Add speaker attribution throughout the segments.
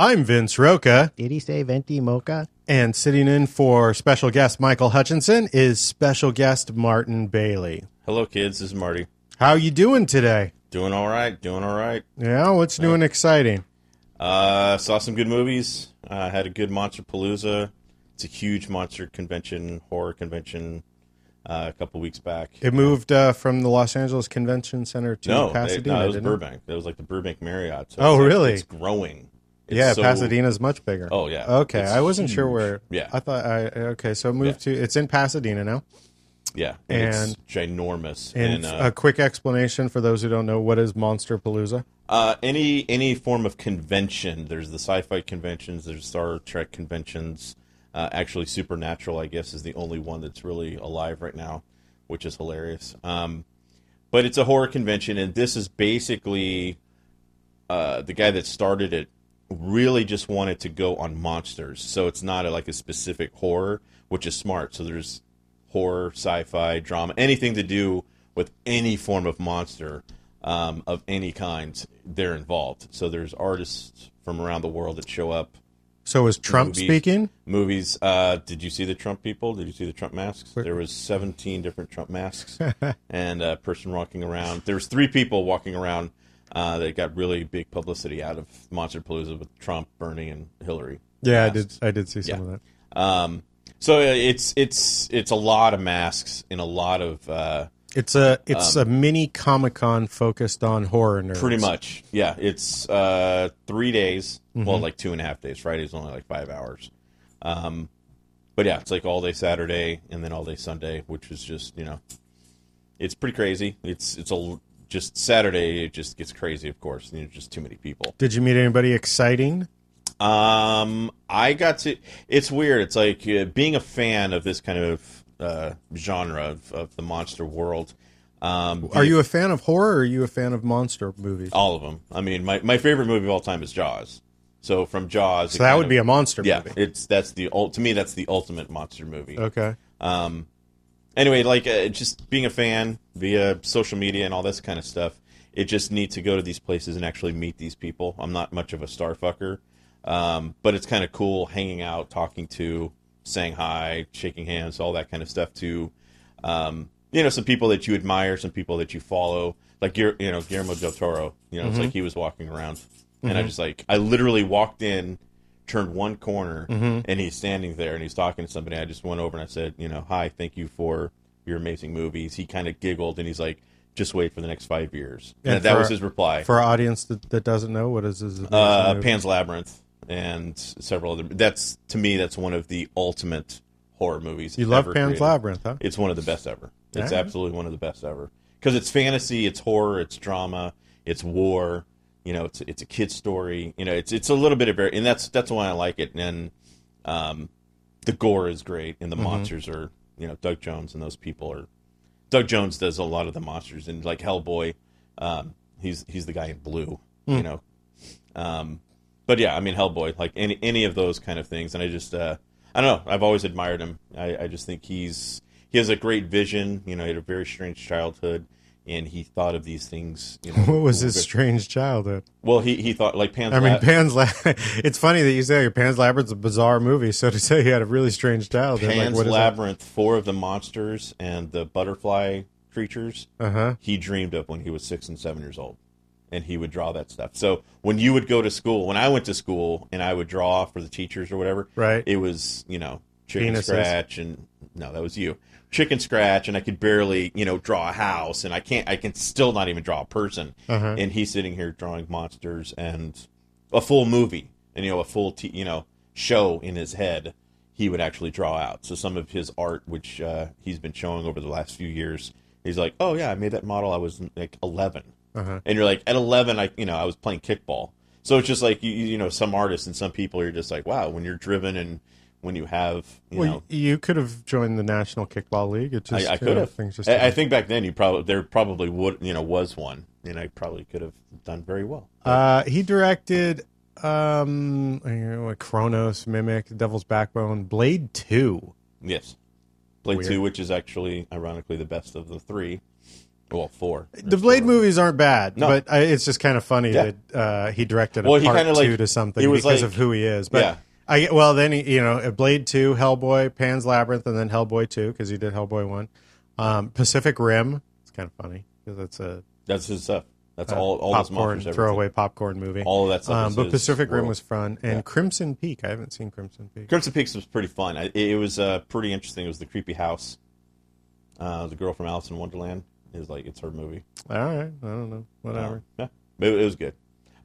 Speaker 1: I'm Vince Roca,
Speaker 2: Did he say venti mocha?
Speaker 1: and sitting in for special guest Michael Hutchinson is special guest Martin Bailey.
Speaker 3: Hello, kids. This is Marty.
Speaker 1: How you doing today?
Speaker 3: Doing all right. Doing all right.
Speaker 1: Yeah, what's new and exciting?
Speaker 3: Uh, saw some good movies. Uh, had a good Monster Palooza. It's a huge monster convention, horror convention. Uh, a couple weeks back.
Speaker 1: It moved uh, from the Los Angeles Convention Center to
Speaker 3: no, they-
Speaker 1: Pasadena.
Speaker 3: no, it was
Speaker 1: didn't it?
Speaker 3: Burbank. It was like the Burbank Marriott. So
Speaker 1: Oh,
Speaker 3: it's
Speaker 1: really?
Speaker 3: It's growing. It's
Speaker 1: yeah,
Speaker 3: so-
Speaker 1: Pasadena's much bigger.
Speaker 3: Oh, yeah.
Speaker 1: Okay,
Speaker 3: It's
Speaker 1: I wasn't sure where.
Speaker 3: Yeah.
Speaker 1: I thought I okay. So moved to it's in Pasadena now.
Speaker 3: Yeah,
Speaker 1: And-
Speaker 3: it's ginormous.
Speaker 1: And,
Speaker 3: And, uh,
Speaker 1: a quick explanation for those who don't know what is Monster Palooza.
Speaker 3: Uh, any any form of convention. There's the sci-fi conventions. There's Star Trek conventions. Uh, actually, Supernatural, I guess, is the only one that's really alive right now, which is hilarious. Um, but it's a horror convention, and this is basically uh, the guy that started it really just wanted to go on monsters. So it's not a, like a specific horror, which is smart. So there's horror, sci-fi, drama, anything to do with any form of monster um, of any kind. They're involved. So there's artists from around the world that show up.
Speaker 1: So is Trump
Speaker 3: Movies.
Speaker 1: speaking?
Speaker 3: Movies. Uh, did you see the Trump people? Did you see the Trump masks? There was 17 different Trump masks, and a person walking around. There was three people walking around uh, that got really big publicity out of Monster Palooza with Trump, Bernie, and Hillary.
Speaker 1: Yeah, I did. I did see some
Speaker 3: Yeah.
Speaker 1: of that.
Speaker 3: Um, so uh, it's it's it's a lot of masks and a lot of uh,
Speaker 1: It's a it's a mini Comic Con focused on horror nerds.
Speaker 3: Um, pretty much yeah. It's uh, three days, well, like two and a half days. Friday's only like five hours. Um, but yeah, it's like all day Saturday and then all day Sunday, which is just you know, it's pretty crazy. It's it's a just Saturday. It just gets crazy, of course. You know, just too many people.
Speaker 1: Did you meet anybody exciting?
Speaker 3: Um, I got to. It's weird. It's like uh, being a fan of this kind of uh, genre of, of the monster world. Um,
Speaker 1: Are you a fan of horror or are you a fan of monster movies?
Speaker 3: all of them? I mean, my, my favorite movie of all time is Jaws. So from Jaws,
Speaker 1: so that would be a monster
Speaker 3: yeah.
Speaker 1: movie.
Speaker 3: It's that's the to me that's the ultimate monster movie.
Speaker 1: Okay.
Speaker 3: Um, anyway, like uh, just being a fan via social media and all this kind of stuff, it just neat to go to these places and actually meet these people. I'm not much of a star fucker, um, but it's kind of cool hanging out, talking to, saying hi, shaking hands, all that kind of stuff. To um, you know, some people that you admire, some people that you follow, like Guir- you know Guillermo del Toro. You know, it's like he was walking around, and I just like I literally walked in turned one corner and he's standing there and he's talking to somebody. I just went over and I said, you know, hi, thank you for your amazing movies. He kind of giggled and he's like, just wait for the next five years. And,
Speaker 1: And
Speaker 3: that was his reply.
Speaker 1: For our audience that, that doesn't know, what is his?
Speaker 3: uh,
Speaker 1: movie?
Speaker 3: Pan's Labyrinth and several other. That's to me, that's one of the ultimate horror movies.
Speaker 1: you love Pan's
Speaker 3: created.
Speaker 1: Labyrinth, huh?
Speaker 3: It's one of the best ever. It's absolutely one of the best ever because it's fantasy, it's horror, it's drama, it's war. You know, it's it's a kid's story. You know, it's it's a little bit of and that's that's why I like it. And um, the gore is great, and the
Speaker 1: Mm-hmm.
Speaker 3: monsters are you know Doug Jones and those people are. Doug Jones does a lot of the monsters, and like Hellboy, um, he's he's the guy in blue.
Speaker 1: Hmm.
Speaker 3: You know, um, but yeah, I mean Hellboy, like any any of those kind of things, and I just uh, I don't know. I've always admired him. I, I just think he's he has a great vision. You know, he had a very strange childhood, and he thought of these things. You know,
Speaker 1: What was his
Speaker 3: but-
Speaker 1: strange childhood?
Speaker 3: Well, he he thought like Pan's.
Speaker 1: I mean,
Speaker 3: Lab-
Speaker 1: Pan's Labyrinth. It's funny that you say Pan's Labyrinth's a bizarre movie. So to say he had a really strange childhood, like
Speaker 3: Pan's
Speaker 1: what is
Speaker 3: Labyrinth, four of the monsters and the butterfly creatures
Speaker 1: Uh huh.
Speaker 3: he dreamed of when he was six and seven years old. And he would draw that stuff. So when you would go to school, when I went to school and I would draw for the teachers or whatever,
Speaker 1: Right.
Speaker 3: it was, you know, chicken
Speaker 1: Penises.
Speaker 3: scratch and no, that was you. Chicken scratch and I could barely, you know, draw a house and I can't I can still not even draw a person.
Speaker 1: Uh-huh.
Speaker 3: And he's sitting here drawing monsters and a full movie and you know, a full t- you know, show in his head he would actually draw out. So some of his art, which uh, he's been showing over the last few years, he's like, "Oh yeah, I made that model. I was like 11."
Speaker 1: Uh-huh.
Speaker 3: And you're like, at 11, I you know I was playing kickball. So it's just like you you know some artists and some people are just like, wow, when you're driven and when you have you
Speaker 1: Well,
Speaker 3: know.
Speaker 1: you could have joined the National Kickball League. It just
Speaker 3: I, I could have.
Speaker 1: things just
Speaker 3: I, I think back then you probably there probably would you know was one, and I probably could have done very well.
Speaker 1: Uh, he directed um, you know, like Cronos, Mimic, Devil's Backbone, Blade Two.
Speaker 3: Yes, Blade
Speaker 1: Weird.
Speaker 3: Two, which is actually ironically the best of the three. Well, four.
Speaker 1: The Blade
Speaker 3: four.
Speaker 1: movies aren't bad,
Speaker 3: No.
Speaker 1: but I, it's just kind of funny
Speaker 3: Yeah.
Speaker 1: that uh, he directed a
Speaker 3: Well, he
Speaker 1: part
Speaker 3: kinda,
Speaker 1: two
Speaker 3: like-
Speaker 1: to something because
Speaker 3: like-
Speaker 1: of who he is. But
Speaker 3: Yeah.
Speaker 1: I well then he, you know Blade two, Hellboy, Pan's Labyrinth, and then Hellboy two because he did Hellboy one. Um, Pacific Rim. It's kind of funny because it's a
Speaker 3: That's his stuff. That's all. All those
Speaker 1: popcorn
Speaker 3: monsters. everything.
Speaker 1: throwaway popcorn movie.
Speaker 3: All of that stuff.
Speaker 1: Um,
Speaker 3: is
Speaker 1: but Pacific Rim
Speaker 3: world.
Speaker 1: was fun, and
Speaker 3: Yeah.
Speaker 1: Crimson Peak. I haven't seen Crimson Peak.
Speaker 3: Crimson Peaks was pretty fun. I, it, it was uh, pretty interesting. It was the creepy house. Uh, the girl from Alice in Wonderland is like it's her movie.
Speaker 1: All right, I don't know, whatever.
Speaker 3: Uh, yeah, it, it was good.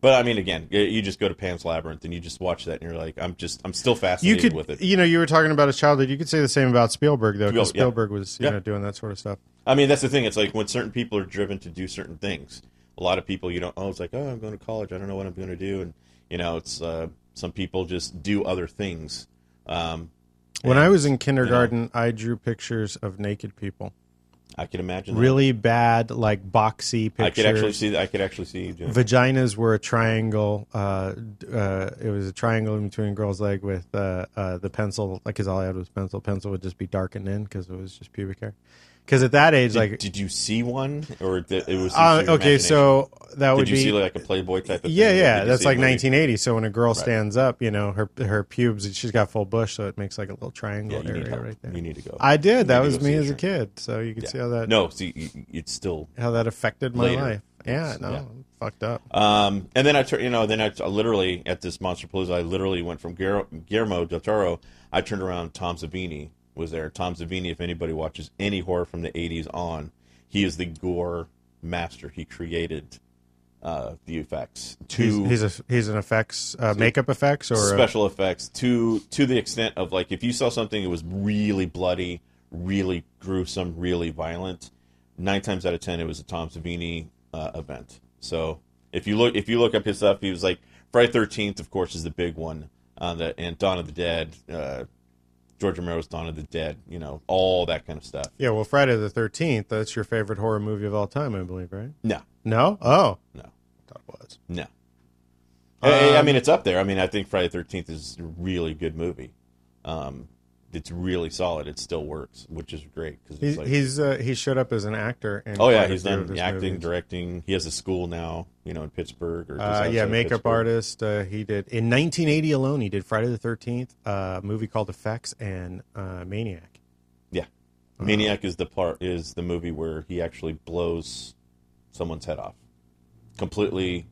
Speaker 3: But I mean, again, you just go to Pan's Labyrinth and you just watch that, and you're like, I'm just, I'm still
Speaker 1: you
Speaker 3: fascinated
Speaker 1: could,
Speaker 3: with it.
Speaker 1: you know, you were talking about his childhood. You could say the same about Spielberg though, because
Speaker 3: Spiel- yeah.
Speaker 1: Spielberg was you
Speaker 3: Yeah.
Speaker 1: know doing that sort of stuff.
Speaker 3: I mean, that's the thing. It's like when certain people are driven to do certain things. A lot of people, you don't. Oh, it's like, oh, I'm going to college. I don't know what I'm going to do, and you know, it's uh, some people just do other things. Um,
Speaker 1: When
Speaker 3: and,
Speaker 1: I was in kindergarten, I drew pictures of naked people.
Speaker 3: I can imagine. that.
Speaker 1: Really bad, like boxy pictures.
Speaker 3: I could actually see. I could actually see. You doing that.
Speaker 1: Vaginas were a triangle. Uh, uh, it was a triangle in between a girl's leg with uh, uh, the pencil. Like, because all I had was pencil. Pencil would just be darkened in because it was just pubic hair. Because at that age,
Speaker 3: Did,
Speaker 1: like,
Speaker 3: did you see one, or did, it was?
Speaker 1: uh, okay, so that would
Speaker 3: did you
Speaker 1: be
Speaker 3: see like a Playboy type of
Speaker 1: yeah,
Speaker 3: thing?
Speaker 1: yeah. That's like 1980. So when a girl stands up, you know, her her pubes, she's got full bush, so it makes like a little triangle
Speaker 3: Yeah, you
Speaker 1: area right there.
Speaker 3: You need to go.
Speaker 1: I did. That was me as a kid. So you can
Speaker 3: Yeah.
Speaker 1: see how that
Speaker 3: no, see, it's still.
Speaker 1: how that affected my
Speaker 3: Later.
Speaker 1: life. Yeah, no,
Speaker 3: yeah.
Speaker 1: Fucked up.
Speaker 3: Um, and then I, you know, then I, I literally at this Monster Palooza, I literally went from Guillermo, Guillermo del Toro. I turned around. Tom Savini was there. Tom Savini, if anybody watches any horror from the '80s on, he is the gore master. He created uh, the effects to
Speaker 1: He's, he's a he's an effects uh, makeup effects or a-
Speaker 3: special effects to to the extent of like if you saw something that was really bloody, really gruesome, really violent, nine times out of ten it was a Tom Savini uh, event. So if you look if you look up his stuff, he was like Friday Thirteenth, of course, is the big one. Uh, that and Dawn of the Dead, uh, George Romero's Dawn of the Dead, you know, all that kind of stuff.
Speaker 1: yeah. Well, Friday the Thirteenth. That's your favorite horror movie of all time, I believe, right?
Speaker 3: No,
Speaker 1: No. Oh,
Speaker 3: no,
Speaker 1: thought it was.
Speaker 3: no. I- I
Speaker 1: Um,
Speaker 3: mean, it's up there. I mean, I think Friday the Thirteenth is a really good movie. Um, it's really solid. It still works, which is great because
Speaker 1: He's
Speaker 3: like,
Speaker 1: he's uh, he showed up as an actor. In
Speaker 3: oh yeah, he's done acting,
Speaker 1: movies.
Speaker 3: directing. He has a school now, you know, in Pittsburgh or just
Speaker 1: Uh, yeah, makeup artist. Uh, he did in 1980 alone. He did Friday the 13th, uh, a movie called Effects, and uh, Maniac.
Speaker 3: Yeah, Maniac is the part is the movie where he actually blows someone's head off completely.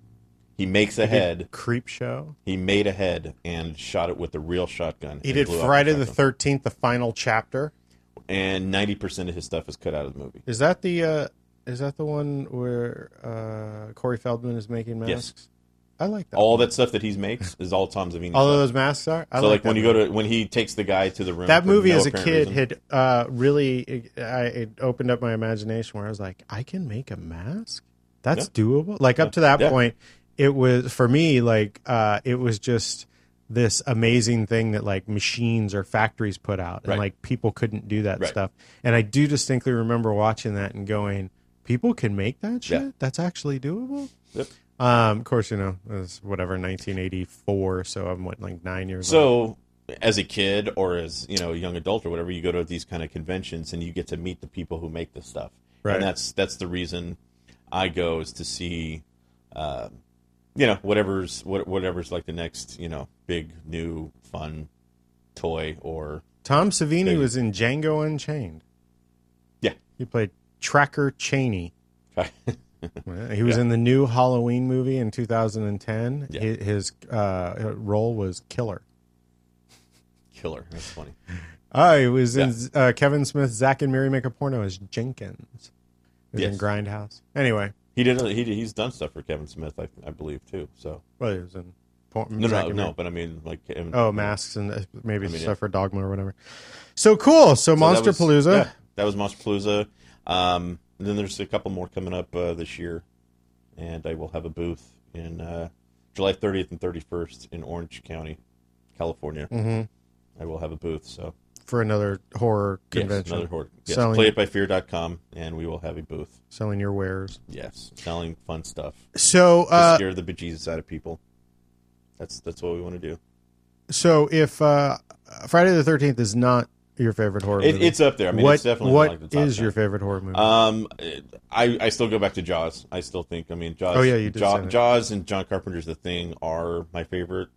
Speaker 3: He makes a head.
Speaker 1: Creep Show.
Speaker 3: He made a head and shot it with a real shotgun.
Speaker 1: He did Friday the
Speaker 3: shotgun.
Speaker 1: 13th, the final chapter.
Speaker 3: and ninety percent of his stuff is cut out of the movie.
Speaker 1: Is that the uh, is that the one where uh, Corey Feldman is making masks?
Speaker 3: Yes.
Speaker 1: I like that.
Speaker 3: All that stuff that he makes is all Tom Savini.
Speaker 1: All of those masks are. I
Speaker 3: so like
Speaker 1: that
Speaker 3: when you go to when he takes the guy to the room.
Speaker 1: that movie
Speaker 3: no
Speaker 1: as a kid
Speaker 3: reason.
Speaker 1: had uh, really it, I, it opened up my imagination where I was like, I can make a mask. That's doable. Like up to that
Speaker 3: Yeah.
Speaker 1: point, it was for me like uh, it was just this amazing thing that like machines or factories put out, and
Speaker 3: Right.
Speaker 1: like people couldn't do that
Speaker 3: Right.
Speaker 1: stuff. And I do distinctly remember watching that and going, people can make that shit.
Speaker 3: Yeah.
Speaker 1: That's actually doable.
Speaker 3: Yep.
Speaker 1: Um, of course, you know, it was whatever 1984, so I'm what like nine years old.
Speaker 3: So, as a kid or as you know a young adult or whatever, you go to these kind of conventions and you get to meet the people who make this stuff.
Speaker 1: Right.
Speaker 3: And that's that's the reason I go is to see, uh, you know, whatever's what, whatever's like the next you know big new fun toy or
Speaker 1: Tom Savini
Speaker 3: Maybe.
Speaker 1: was in Django Unchained.
Speaker 3: yeah.
Speaker 1: He played Tracker Chaney. He was
Speaker 3: Yeah.
Speaker 1: in the new Halloween movie in 2010.
Speaker 3: Yeah.
Speaker 1: Hi- His uh, role was Killer.
Speaker 3: Killer. That's funny.
Speaker 1: Oh, he was in uh, Kevin Smith's Zack and Miri Make a Porno as Jenkins. He was in Grindhouse. Anyway,
Speaker 3: He did. He did, he's done stuff for Kevin Smith, I, I believe too. So
Speaker 1: well, he was in
Speaker 3: no,
Speaker 1: Zack
Speaker 3: no, no. But I mean, like
Speaker 1: Oh, masks and uh, maybe
Speaker 3: I mean,
Speaker 1: stuff
Speaker 3: yeah.
Speaker 1: for Dogma or whatever. So cool. So,
Speaker 3: So
Speaker 1: Monster Palooza.
Speaker 3: yeah, that was Monster Palooza. Um, and then there's a couple more coming up uh, this year, and I will have a booth in uh, July 30th and 31st in Orange County, California.
Speaker 1: Mhm.
Speaker 3: I will have a booth. So
Speaker 1: for another horror
Speaker 3: yes,
Speaker 1: convention.
Speaker 3: another horror. Yes,
Speaker 1: Selling-
Speaker 3: playitbyfear.com, and we will have a booth.
Speaker 1: selling your wares.
Speaker 3: Yes, selling fun stuff
Speaker 1: So,
Speaker 3: to
Speaker 1: uh,
Speaker 3: scare the bejesus out of people. That's that's what we want to do.
Speaker 1: so if uh, Friday the Thirteenth is not your favorite horror
Speaker 3: It,
Speaker 1: movie?
Speaker 3: it's up there. I mean,
Speaker 1: what
Speaker 3: it's definitely
Speaker 1: what
Speaker 3: like
Speaker 1: is
Speaker 3: 10.
Speaker 1: your favorite horror movie?
Speaker 3: Um, I I still go back to Jaws. I still think. I mean, Jaws.
Speaker 1: Oh, yeah, you did
Speaker 3: Jaw-
Speaker 1: say that.
Speaker 3: Jaws and John Carpenter's The Thing are my favorite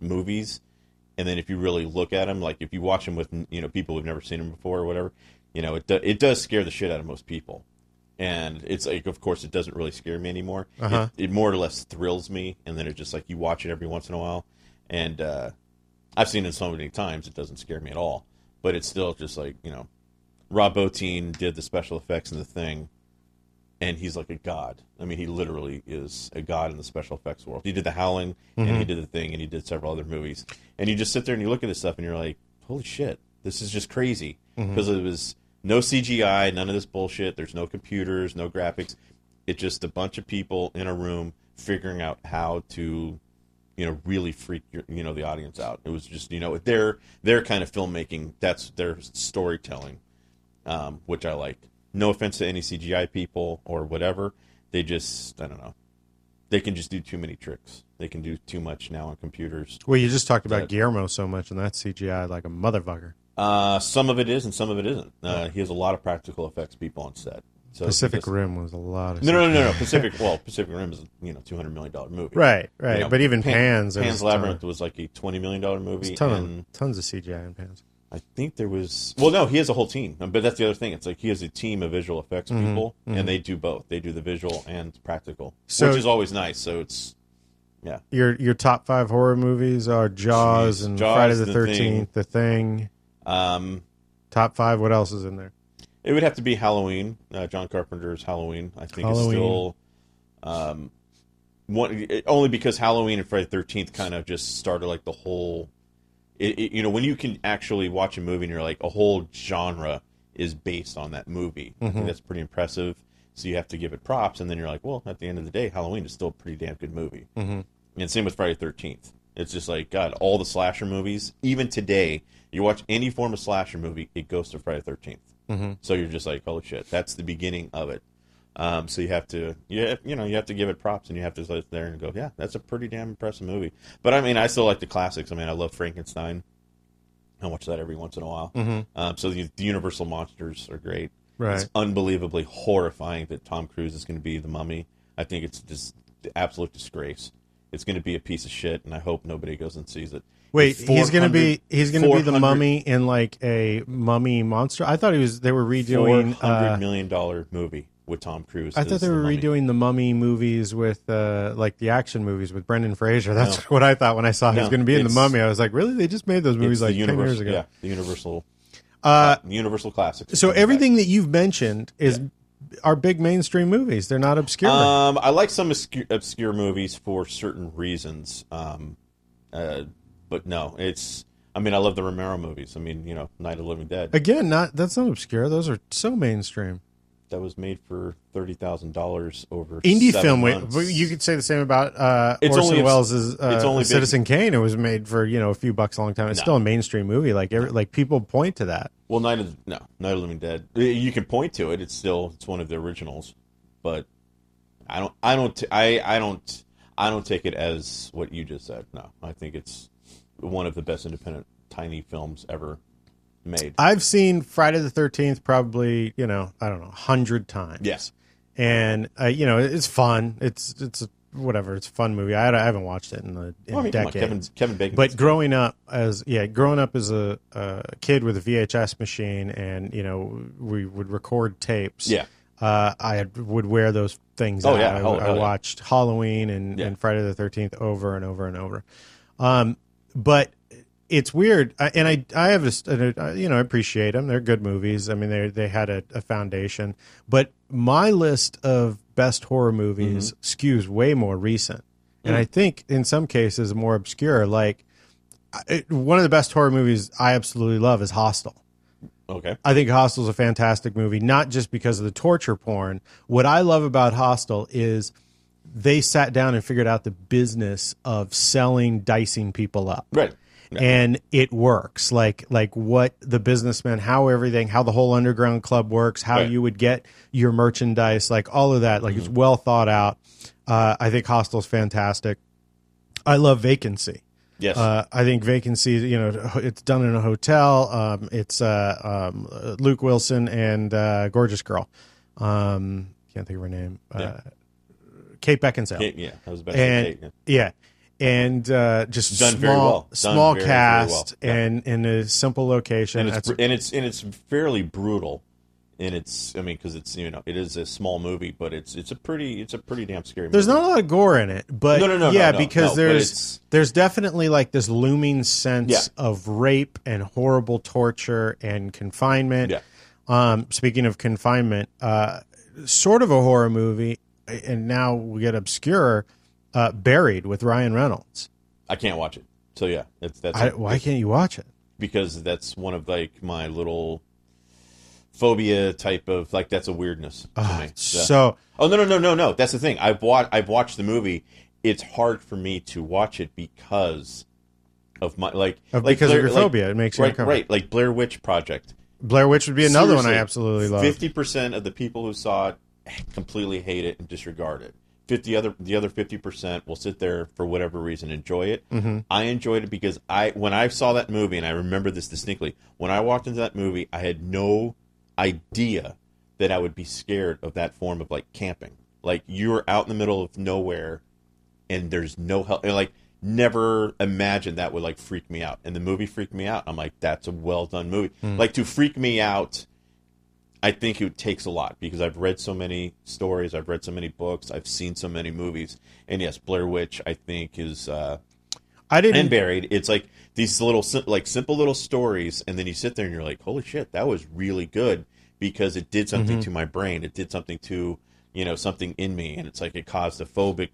Speaker 3: movies. And then if you really look at them, like if you watch them with you know people who've never seen them before or whatever, you know it do, it does scare the shit out of most people. And it's like, of course, it doesn't really scare me anymore.
Speaker 1: Uh-huh.
Speaker 3: It, it more or less thrills me, and then it's just like you watch it every once in a while. And uh, I've seen it so many times, it doesn't scare me at all. But it's still just like you know, Rob Bottin did the special effects in the thing, and he's like a god. I mean, he literally is a god in the special effects world. He did The Howling, and he did the thing, and he did several other movies. And you just sit there and you look at this stuff, and you're like, holy shit, this is just crazy because it was no CGI, none of this bullshit. There's no computers, no graphics. It's just a bunch of people in a room figuring out how to you know really freak your, you know the audience out. It was just you know their their kind of filmmaking. That's their storytelling, um, which I like. No offense to any CGI people or whatever. They just I don't know. They can just do too many tricks. They can do too much now on computers.
Speaker 1: well, you just talked about
Speaker 3: that-
Speaker 1: Guillermo so much, and that's CGI like a motherfucker.
Speaker 3: Uh, some of it is, and some of it isn't. Uh, he has a lot of practical effects people on set. So
Speaker 1: Pacific
Speaker 3: because-
Speaker 1: Rim was a lot of
Speaker 3: No, no, no, no. Pacific. Well, Pacific Rim is you know two hundred million dollar movie.
Speaker 1: Right, right.
Speaker 3: You know,
Speaker 1: but even
Speaker 3: Pan-
Speaker 1: Pans,
Speaker 3: Pan's
Speaker 1: ton
Speaker 3: Labyrinth was like a twenty million dollar movie,
Speaker 1: ton
Speaker 3: and
Speaker 1: tons of CGI in Pans.
Speaker 3: I think there was. Well, no, he has a whole team, but that's the other thing. It's like he has a team of visual effects
Speaker 1: Mm-hmm,
Speaker 3: people, and they do both. They do the visual and practical,
Speaker 1: So-
Speaker 3: which is always nice. So it's yeah.
Speaker 1: Your your top five horror movies are Jaws and
Speaker 3: Jaws,
Speaker 1: Friday the Thirteenth, The Thing.
Speaker 3: Um,
Speaker 1: Top five. What else is in there?
Speaker 3: it would have to be Halloween. Uh, John Carpenter's Halloween. I think
Speaker 1: Halloween.
Speaker 3: is still um, one only because Halloween and Friday the Thirteenth kind of just started like the whole. It, it, you know, when you can actually watch a movie and you're like a whole genre is based on that movie. I think that's pretty impressive. So you have to give it props, and then you're like, well, at the end of the day, Halloween is still a pretty damn good movie. Mm-hmm. And same with Friday Thirteenth. It's just like God, all the slasher movies. Even today, you watch any form of slasher movie, it goes to Friday the 13th
Speaker 1: Mm-hmm.
Speaker 3: So you're just like, holy shit, that's the beginning of it. Um, so you have to, you have, you know, you have to give it props, and you have to sit there and go, yeah, that's a pretty damn impressive movie. But I mean, I still like the classics. I mean, I love Frankenstein. I watch that every once in a while.
Speaker 1: Mm-hmm.
Speaker 3: Um, so the, the Universal monsters are great.
Speaker 1: Right.
Speaker 3: It's unbelievably horrifying that Tom Cruise is going to be the mummy. I think it's just the absolute disgrace. It's going to be a piece of shit, and I hope nobody goes and sees it.
Speaker 1: Wait, he's gonna be he's gonna be the mummy in like a mummy monster. I thought he was. They were redoing.
Speaker 3: hundred
Speaker 1: Uh,
Speaker 3: million dollar movie with Tom Cruise.
Speaker 1: I thought they were
Speaker 3: mummy.
Speaker 1: redoing the mummy movies with uh, like the action movies with Brendan Fraser. That's what I thought when I saw he was going to be in the mummy. I was like, really? They just made those movies like
Speaker 3: the
Speaker 1: ten years ago.
Speaker 3: Yeah, the Universal,
Speaker 1: Uh,
Speaker 3: Universal classics.
Speaker 1: so everything that you've mentioned is are big mainstream movies. They're not obscure.
Speaker 3: Um, I like some obscure, obscure movies for certain reasons. Um, uh, but no, it's. I mean, I love the Romero movies. I mean, you know, Night of the Living Dead.
Speaker 1: Again, not that's not obscure. Those are so mainstream.
Speaker 3: That was made for thirty thousand dollars over
Speaker 1: Indie film.
Speaker 3: months.
Speaker 1: You could say the same about uh,
Speaker 3: It's
Speaker 1: Orson
Speaker 3: only-
Speaker 1: Welles' uh,
Speaker 3: it's only big-
Speaker 1: Citizen Kane. It was made for you know a few bucks a long time. It's
Speaker 3: No.
Speaker 1: still a mainstream movie. Like every, like people point to that.
Speaker 3: Well, Night of no, Night of the Living Dead. You can point to it. It's still it's one of the originals, but I don't I don't I I don't I don't take it as what you just said. No, I think it's one of the best independent tiny films ever made.
Speaker 1: I've seen Friday the Thirteenth probably you know I don't know hundred times.
Speaker 3: Yes.
Speaker 1: and uh, you know it's fun. It's it's a, whatever. It's a fun movie. I, I haven't watched it in, a, in
Speaker 3: Well, I mean, on,
Speaker 1: decades.
Speaker 3: Kevin Kevin Bacon.
Speaker 1: but growing up as yeah, growing up as a, a kid with a VHS machine, and you know we would record tapes.
Speaker 3: Yeah.
Speaker 1: uh, I would wear those things.
Speaker 3: Oh,
Speaker 1: out.
Speaker 3: yeah.
Speaker 1: I,
Speaker 3: Hell-
Speaker 1: I
Speaker 3: hell yeah.
Speaker 1: watched Halloween and,
Speaker 3: Yeah.
Speaker 1: and Friday the Thirteenth over and over and over. Um, but it's weird, I, and I I have a, you know I appreciate them. They're good movies. I mean they they had a, a foundation, but my list of best horror movies
Speaker 3: Mm-hmm.
Speaker 1: skews way more recent, and
Speaker 3: Mm.
Speaker 1: I think in some cases more obscure. Like I- one of the best horror movies I absolutely love is Hostel.
Speaker 3: okay.
Speaker 1: I think Hostel's a fantastic movie, not just because of the torture porn. What I love about Hostel is they sat down and figured out the business of selling, dicing people up.
Speaker 3: Right. Yeah.
Speaker 1: And it works. Like like what the businessman, how everything, how the whole underground club works, how
Speaker 3: Right.
Speaker 1: you would get your merchandise, like all of that. Like it's well thought out. Uh, I think Hostel's fantastic. I love Vacancy.
Speaker 3: Yes.
Speaker 1: Uh, I think Vacancy, you know, it's done in a hotel. Um, it's uh, um, Luke Wilson and uh, Gorgeous Girl. Um, can't think of her name. Uh, Kate Beckinsale.
Speaker 3: Kate- yeah, I was about to
Speaker 1: and
Speaker 3: Kate, yeah.
Speaker 1: yeah. And uh, just
Speaker 3: Done
Speaker 1: small,
Speaker 3: very well. Done
Speaker 1: small
Speaker 3: very, very
Speaker 1: cast,
Speaker 3: well. Yeah.
Speaker 1: and in a simple location.
Speaker 3: and it's
Speaker 1: That's-
Speaker 3: and it's and it's fairly brutal. And it's I mean because it's you know it is a small movie, but it's it's a pretty it's a pretty damn scary.
Speaker 1: There's
Speaker 3: movie.
Speaker 1: not a lot of gore in it, but
Speaker 3: No, no, no,
Speaker 1: yeah,
Speaker 3: no, no,
Speaker 1: because
Speaker 3: no,
Speaker 1: there's there's definitely like this looming sense
Speaker 3: Yeah.
Speaker 1: of rape and horrible torture and confinement.
Speaker 3: Yeah.
Speaker 1: Um, speaking of confinement, uh, sort of a horror movie, and now we get obscure. Uh, Buried with Ryan Reynolds.
Speaker 3: I can't watch it. So yeah, it's that's
Speaker 1: I, why can't you watch it?
Speaker 3: because that's one of like my little phobia type of like that's a weirdness to me.
Speaker 1: So
Speaker 3: oh no no no no no that's the thing. I've watched I've watched the movie. It's hard for me to watch it because of my like
Speaker 1: Of-
Speaker 3: like
Speaker 1: because of your
Speaker 3: like-
Speaker 1: phobia, it makes you
Speaker 3: right right like Blair Witch Project.
Speaker 1: Blair Witch would be another one I absolutely love.
Speaker 3: Fifty percent of the people who saw it completely hate it and disregard it. Fifty other the other fifty percent will sit there for whatever reason enjoy it.
Speaker 1: Mm-hmm.
Speaker 3: I enjoyed it because I when I saw that movie and I remember this distinctly. When I walked into that movie, I had no idea that I would be scared of that form of like camping. Like you're out in the middle of nowhere and there's no help. And like never imagined that would like freak me out. And the movie freaked me out. I'm like, that's a well done movie. Like to freak me out, I think it takes a lot because I've read so many stories, I've read so many books, I've seen so many movies. And yes, Blair Witch, I think is uh,
Speaker 1: I didn't.
Speaker 3: and buried. It's like these little sim- like simple little stories, and then you sit there and you're like, holy shit, that was really good because it did something
Speaker 1: Mm-hmm.
Speaker 3: to my brain. It did something to you know something in me, and it's like it caused a phobic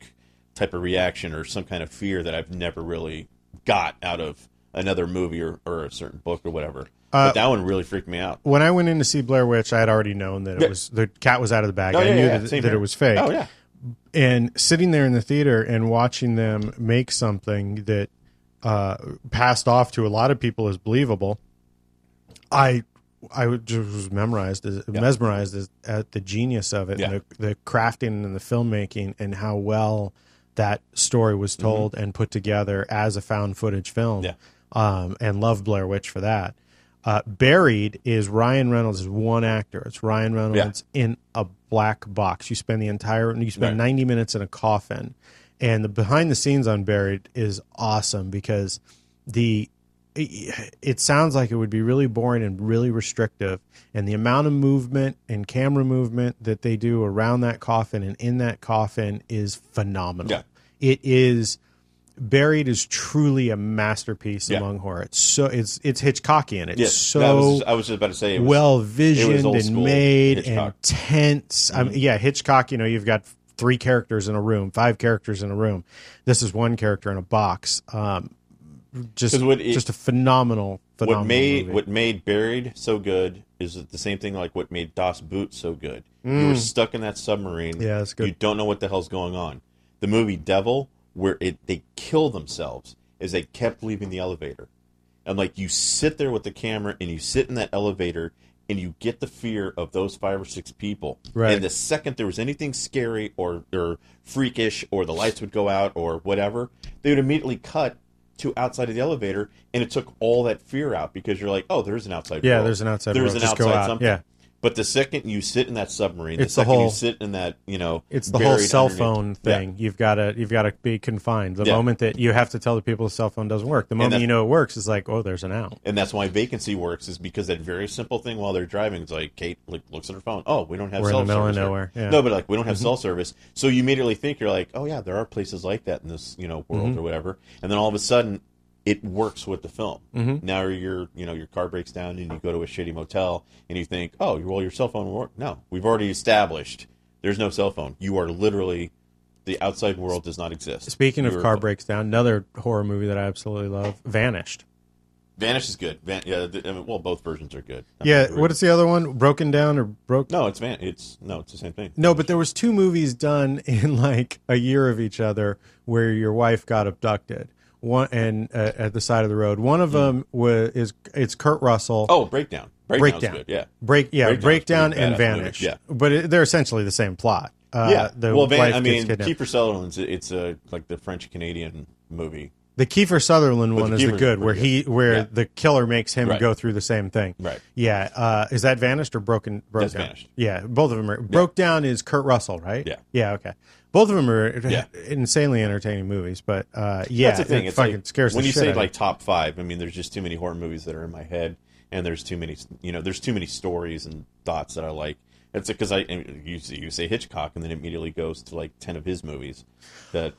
Speaker 3: type of reaction or some kind of fear that I've never really got out of another movie or, or a certain book or whatever.
Speaker 1: Uh,
Speaker 3: but that one really freaked me out.
Speaker 1: when I went in to see Blair Witch, I had already known that it was the cat was out of the bag.
Speaker 3: Oh,
Speaker 1: I
Speaker 3: yeah,
Speaker 1: knew
Speaker 3: yeah,
Speaker 1: that, that it was fake.
Speaker 3: Oh yeah,
Speaker 1: And sitting there in the theater and watching them make something that uh, passed off to a lot of people as believable, I I just was memorized, as, mesmerized as, at the genius of it, and the, the crafting and the filmmaking, and how well that story was told and put together as a found footage film.
Speaker 3: Mm-hmm. Yeah.
Speaker 1: Um, and love Blair Witch for that. Uh, Buried is Ryan Reynolds is one actor. It's Ryan Reynolds in a black box. You spend the entire you spend
Speaker 3: Right.
Speaker 1: 90 minutes in a coffin. And the behind the scenes on Buried is awesome because the it, it sounds like it would be really boring and really restrictive and the amount of movement and camera movement that they do around that coffin and in that coffin is phenomenal.
Speaker 3: Yeah.
Speaker 1: It is Buried is truly a masterpiece
Speaker 3: Yeah.
Speaker 1: among horror. It's so it's it's Hitchcockian. It's
Speaker 3: yes.
Speaker 1: so
Speaker 3: I was, I was just about to say it was,
Speaker 1: well visioned and made
Speaker 3: Hitchcock. Mm-hmm.
Speaker 1: and tense. I mean, yeah, Hitchcock. You know, you've got three characters in a room, five characters in a room. This is one character in a box. Um, just
Speaker 3: it-
Speaker 1: just a phenomenal, phenomenal
Speaker 3: what made
Speaker 1: movie.
Speaker 3: what made Buried so good is the same thing like what made Das Boot so good. You
Speaker 1: Mm.
Speaker 3: were stuck in that submarine.
Speaker 1: Yeah, that's good.
Speaker 3: You don't know what the hell's going on. The movie Devil, where it they kill themselves, is they kept leaving the elevator, and like you sit there with the camera and you sit in that elevator and you get the fear of those five or six people.
Speaker 1: Right.
Speaker 3: And the second there was anything scary or or freakish or the lights would go out or whatever, they would immediately cut to outside of the elevator, and it took all that fear out because you're like, oh, there's an outside.
Speaker 1: Yeah,
Speaker 3: world.
Speaker 1: there's an outside
Speaker 3: There's
Speaker 1: world.
Speaker 3: an
Speaker 1: Just go
Speaker 3: outside
Speaker 1: out.
Speaker 3: something.
Speaker 1: Yeah.
Speaker 3: But the second you sit in that submarine,
Speaker 1: It's
Speaker 3: the
Speaker 1: the
Speaker 3: second you
Speaker 1: whole-
Speaker 3: sit in that, you know,
Speaker 1: it's the whole cell
Speaker 3: underneath-
Speaker 1: phone
Speaker 3: Yeah.
Speaker 1: thing. You've got to you've got to be confined. The
Speaker 3: Yeah.
Speaker 1: moment that you have to tell the people the cell phone doesn't work, the moment you know it works, is like, oh, there's an out.
Speaker 3: And that's why vacancy works is because that very simple thing while they're driving is like Kate like, looks at her phone. Oh, we don't have
Speaker 1: We're in
Speaker 3: cell
Speaker 1: the middle of
Speaker 3: service here."
Speaker 1: nowhere, yeah. Mm-hmm.
Speaker 3: No, but like we don't have cell service, so you immediately think you're like, oh yeah, there are places like that in this you know world
Speaker 1: Mm-hmm.
Speaker 3: or whatever. And then all of a sudden, it works with the film.
Speaker 1: Mm-hmm.
Speaker 3: Now you're you know your car breaks down and you go to a shitty motel and you think, oh, well your cell phone will work. No, we've already established there's no cell phone. You are literally the outside world does not exist.
Speaker 1: Speaking of
Speaker 3: You're-
Speaker 1: car breaks down, another horror movie that I absolutely love, Vanished.
Speaker 3: Vanish is good. Van- yeah, the, I mean, well, both versions are good. I
Speaker 1: Yeah,
Speaker 3: mean,
Speaker 1: what is the other one? Broken Down or Broke?
Speaker 3: No, it's Van. It's no, it's the same thing.
Speaker 1: No, but there was two movies done in like a year of each other where your wife got abducted. One and uh, at the side of the road. One of them was is it's Kurt Russell.
Speaker 3: Hmm. Oh, breakdown. Breakdown's
Speaker 1: breakdown.
Speaker 3: good. Yeah.
Speaker 1: break yeah,
Speaker 3: Breakdown's
Speaker 1: breakdown
Speaker 3: pretty
Speaker 1: and
Speaker 3: badass movie.
Speaker 1: vanish.
Speaker 3: Yeah.
Speaker 1: but it, they're essentially the same plot. Uh,
Speaker 3: yeah.
Speaker 1: the
Speaker 3: well, Van,
Speaker 1: wife
Speaker 3: I
Speaker 1: gets
Speaker 3: mean,
Speaker 1: kidnapped.
Speaker 3: Kiefer Sutherland's it's a like the French Canadian movie.
Speaker 1: The Kiefer Sutherland
Speaker 3: But
Speaker 1: one
Speaker 3: the
Speaker 1: is the
Speaker 3: Kiefer's
Speaker 1: good, where
Speaker 3: pretty
Speaker 1: he where
Speaker 3: Yeah.
Speaker 1: the killer makes him
Speaker 3: Right.
Speaker 1: go through the same thing.
Speaker 3: Right.
Speaker 1: Yeah. Uh, is that vanished or broken? Broke
Speaker 3: That's
Speaker 1: down?
Speaker 3: Vanished.
Speaker 1: Yeah, both of them are. Broke down is Kurt Russell, right?
Speaker 3: Yeah.
Speaker 1: Yeah. Okay. Both of them are
Speaker 3: Yeah.
Speaker 1: insanely entertaining movies, but uh, yeah,
Speaker 3: That's the thing.
Speaker 1: it
Speaker 3: It's
Speaker 1: fucking
Speaker 3: like
Speaker 1: scares
Speaker 3: when you say like top five. I mean, there's just too many horror movies that are in my head, and there's too many. You know, there's too many stories and thoughts that I like. It's because I you say, you say Hitchcock, and then it immediately goes to like ten of his movies. That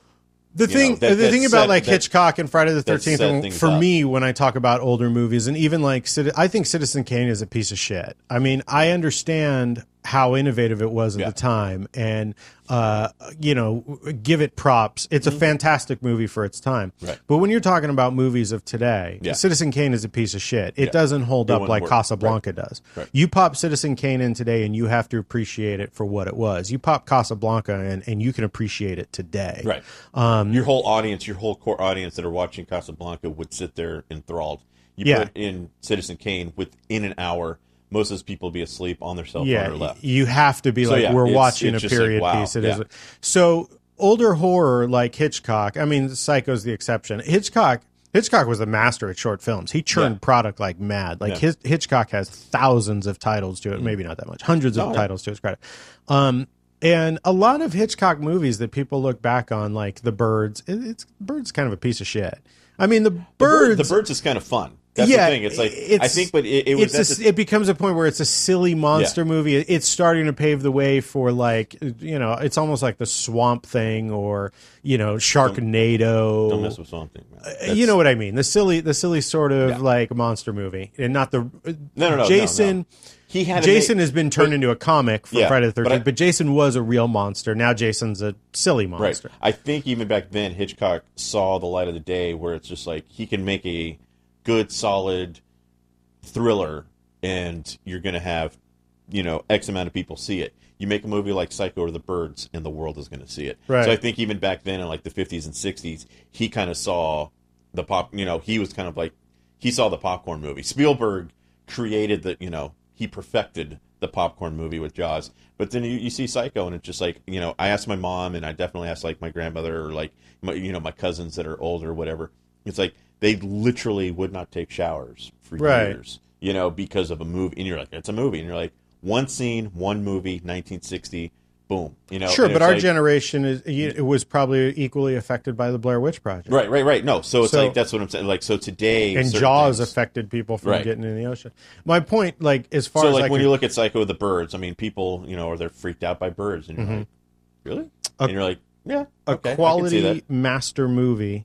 Speaker 1: The
Speaker 3: you
Speaker 1: thing,
Speaker 3: know, that-
Speaker 1: the thing about
Speaker 3: set-
Speaker 1: like
Speaker 3: that-
Speaker 1: Hitchcock and Friday the Thirteenth,
Speaker 3: set
Speaker 1: and
Speaker 3: things
Speaker 1: for
Speaker 3: up.
Speaker 1: me, when I talk about older movies, and even like, I think Citizen Kane is a piece of shit. I mean, I understand how innovative it was at
Speaker 3: Yeah.
Speaker 1: the time, and uh, you know, give it props. It's a fantastic movie for its time.
Speaker 3: Mm-hmm. Right.
Speaker 1: But when you're talking about movies of today,
Speaker 3: Yeah.
Speaker 1: Citizen Kane is a piece of shit. It
Speaker 3: Yeah.
Speaker 1: doesn't hold
Speaker 3: It
Speaker 1: up like
Speaker 3: work.
Speaker 1: Casablanca does.
Speaker 3: Right.
Speaker 1: You pop Citizen Kane in today, and you have to appreciate it for what it was. You pop Casablanca, and, and you can appreciate it today.
Speaker 3: right,
Speaker 1: Um,
Speaker 3: your whole audience, your whole core audience that are watching Casablanca would sit there enthralled. You
Speaker 1: Yeah.
Speaker 3: put in Citizen Kane within an hour, most of those people be asleep on their cell phone
Speaker 1: yeah,
Speaker 3: or left.
Speaker 1: you have to be
Speaker 3: So,
Speaker 1: like
Speaker 3: yeah,
Speaker 1: we're
Speaker 3: it's-
Speaker 1: watching
Speaker 3: it's
Speaker 1: a
Speaker 3: just like,
Speaker 1: period
Speaker 3: wow,
Speaker 1: piece. It is
Speaker 3: yeah.
Speaker 1: so older horror like Hitchcock. I mean, Psycho's the exception. Hitchcock. Hitchcock was the master at short films. He churned product like mad. Like his, Hitchcock has thousands of titles to it. Maybe not that much, hundreds of
Speaker 3: Oh,
Speaker 1: titles to his credit. Um, and a lot of Hitchcock movies that people look back on, like The Birds, it, it's Birds kind of a piece of shit. I mean, The Birds.
Speaker 3: The birds is kind of fun. That's
Speaker 1: yeah,
Speaker 3: the thing. It's like I think, but it, it was
Speaker 1: it's a
Speaker 3: the-
Speaker 1: it becomes a point where it's a silly monster
Speaker 3: Yeah.
Speaker 1: movie. It's starting to pave the way for like you know, it's almost like the Swamp Thing or you know, Sharknado.
Speaker 3: don't mess with something. Man.
Speaker 1: Uh, you know what I mean? The silly, the silly sort of
Speaker 3: Yeah.
Speaker 1: like monster movie, and not the
Speaker 3: No, no, no, no,
Speaker 1: Jason.
Speaker 3: no. He had
Speaker 1: Jason has been turned into a comic for
Speaker 3: Yeah,
Speaker 1: Friday the
Speaker 3: but
Speaker 1: Thirteenth,
Speaker 3: I-
Speaker 1: but, Jason was a real monster. Now Jason's a silly monster.
Speaker 3: Right.
Speaker 1: monster.
Speaker 3: I think even back then, Hitchcock saw the light of the day where it's just like he can make a good, solid thriller, and you're going to have, you know, X amount of people see it. You make a movie like Psycho or The Birds, and the world is going to see it.
Speaker 1: Right.
Speaker 3: So I think even back then, in like the 50s and 60s, he kind of saw the pop. You know, he was kind of like he saw the popcorn movie. Spielberg created the, you know, he perfected the popcorn movie with Jaws. But then you, you see Psycho, and it's just like, you know, I asked my mom, and I definitely asked like my grandmother or like, my, you know, my cousins that are older, or whatever. It's like they literally would not take showers for
Speaker 1: Right.
Speaker 3: years, you know, because of a movie. And you're like, it's a movie, and you're like, one scene, one movie, 1960, boom, you know.
Speaker 1: Sure, but our
Speaker 3: like-
Speaker 1: generation is it was probably equally affected by the Blair Witch Project.
Speaker 3: Right, right, right. No, so it's
Speaker 1: So-
Speaker 3: like that's what I'm saying. Like, so today,
Speaker 1: and Jaws
Speaker 3: things-
Speaker 1: affected people from
Speaker 3: Right.
Speaker 1: getting in the ocean. My point, like as far
Speaker 3: So
Speaker 1: as
Speaker 3: like
Speaker 1: I
Speaker 3: when you look at Psycho the birds, I mean, people you know are they're freaked out by birds, and you're like, really? and you're like, yeah,
Speaker 1: Mm-hmm. a
Speaker 3: okay, I can see
Speaker 1: quality master movie,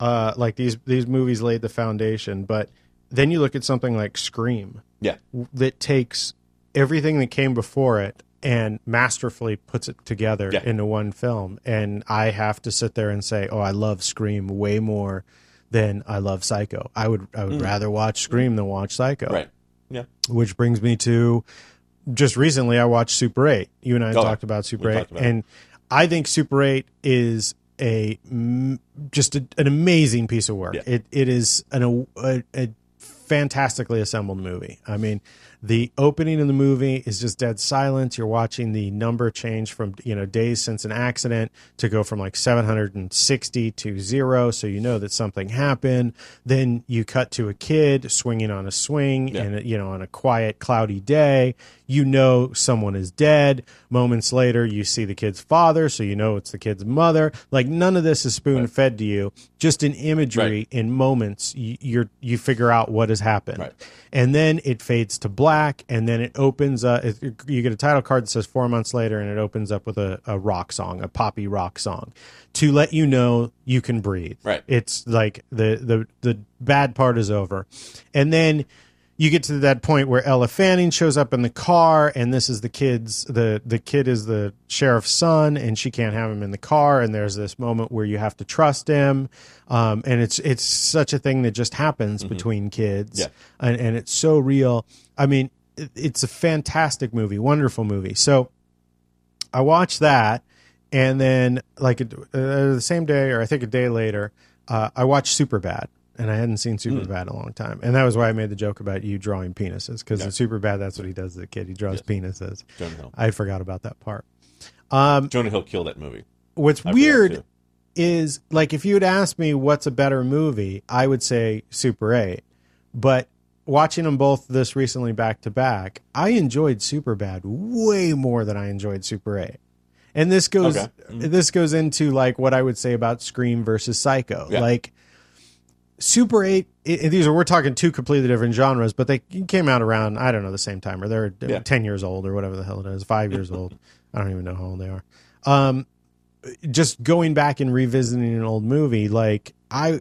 Speaker 1: uh, like these these movies laid the foundation. But then you look at something like Scream
Speaker 3: Yeah,
Speaker 1: that takes everything that came before it and masterfully puts it together
Speaker 3: Yeah.
Speaker 1: into one film. And I have to sit there and say, oh, I love Scream way more than I love Psycho. I would I would rather watch Scream than watch Psycho.
Speaker 3: Mm. right. Yeah,
Speaker 1: which brings me to just recently I watched Super 8. You and I
Speaker 3: Oh,
Speaker 1: talked about Super 8
Speaker 3: talked about it.
Speaker 1: and I think Super 8 is a just a, an amazing piece of work.
Speaker 3: Yeah.
Speaker 1: It it is an a, a fantastically assembled movie. I mean, the opening of the movie is just dead silence. You're watching the number change from you know days since an accident to go from like 760 to zero, so you know that something happened. Then you cut to a kid swinging on a swing
Speaker 3: Yeah.
Speaker 1: and you know on a quiet, cloudy day. You know someone is dead. Moments later, you see the kid's father, so you know it's the kid's mother. Like none of this is spoon fed to you. Just in imagery,
Speaker 3: Right.
Speaker 1: in moments, you, you're you figure out what has happened
Speaker 3: Right.
Speaker 1: and then it fades to black and then it opens uh it, you get a title card that says four months later and it opens up with a, a rock song a poppy rock song to let you know you can breathe
Speaker 3: Right.
Speaker 1: it's like the the the bad part is over and then you get to that point where Ella Fanning shows up in the car, and this is the kid's the the kid is the sheriff's son, and she can't have him in the car. And there's this moment where you have to trust him, um, and it's it's such a thing that just happens between kids,
Speaker 3: Yeah.
Speaker 1: and, and it's so real. I mean, it, it's a fantastic movie, wonderful movie. So I watched that, and then like uh, the same day, or I think a day later, uh, I watched Superbad, and I hadn't seen Superbad hmm. in a long time, and that was why I made the joke about you drawing penises because in Superbad, that's what he does as a kid. He draws penises.
Speaker 3: Jonah Hill.
Speaker 1: I forgot about that part.
Speaker 3: Um, Jonah Hill killed that movie.
Speaker 1: What's
Speaker 3: I
Speaker 1: weird is like if you had asked me what's a better movie, I would say Super 8. But watching them both this recently back to back, I enjoyed Super Bad way more than I enjoyed Super 8. And this goes
Speaker 3: Okay. Mm-hmm.
Speaker 1: this goes into like what I would say about Scream versus Psycho.
Speaker 3: Yeah.
Speaker 1: Like Super 8 i these are we're talking two completely different genres, but they came out around I don't know the same time or they're
Speaker 3: Yeah.
Speaker 1: 10 years old or whatever the hell it is, 5 years old. I don't even know how old they are. Um just going back and revisiting an old movie like I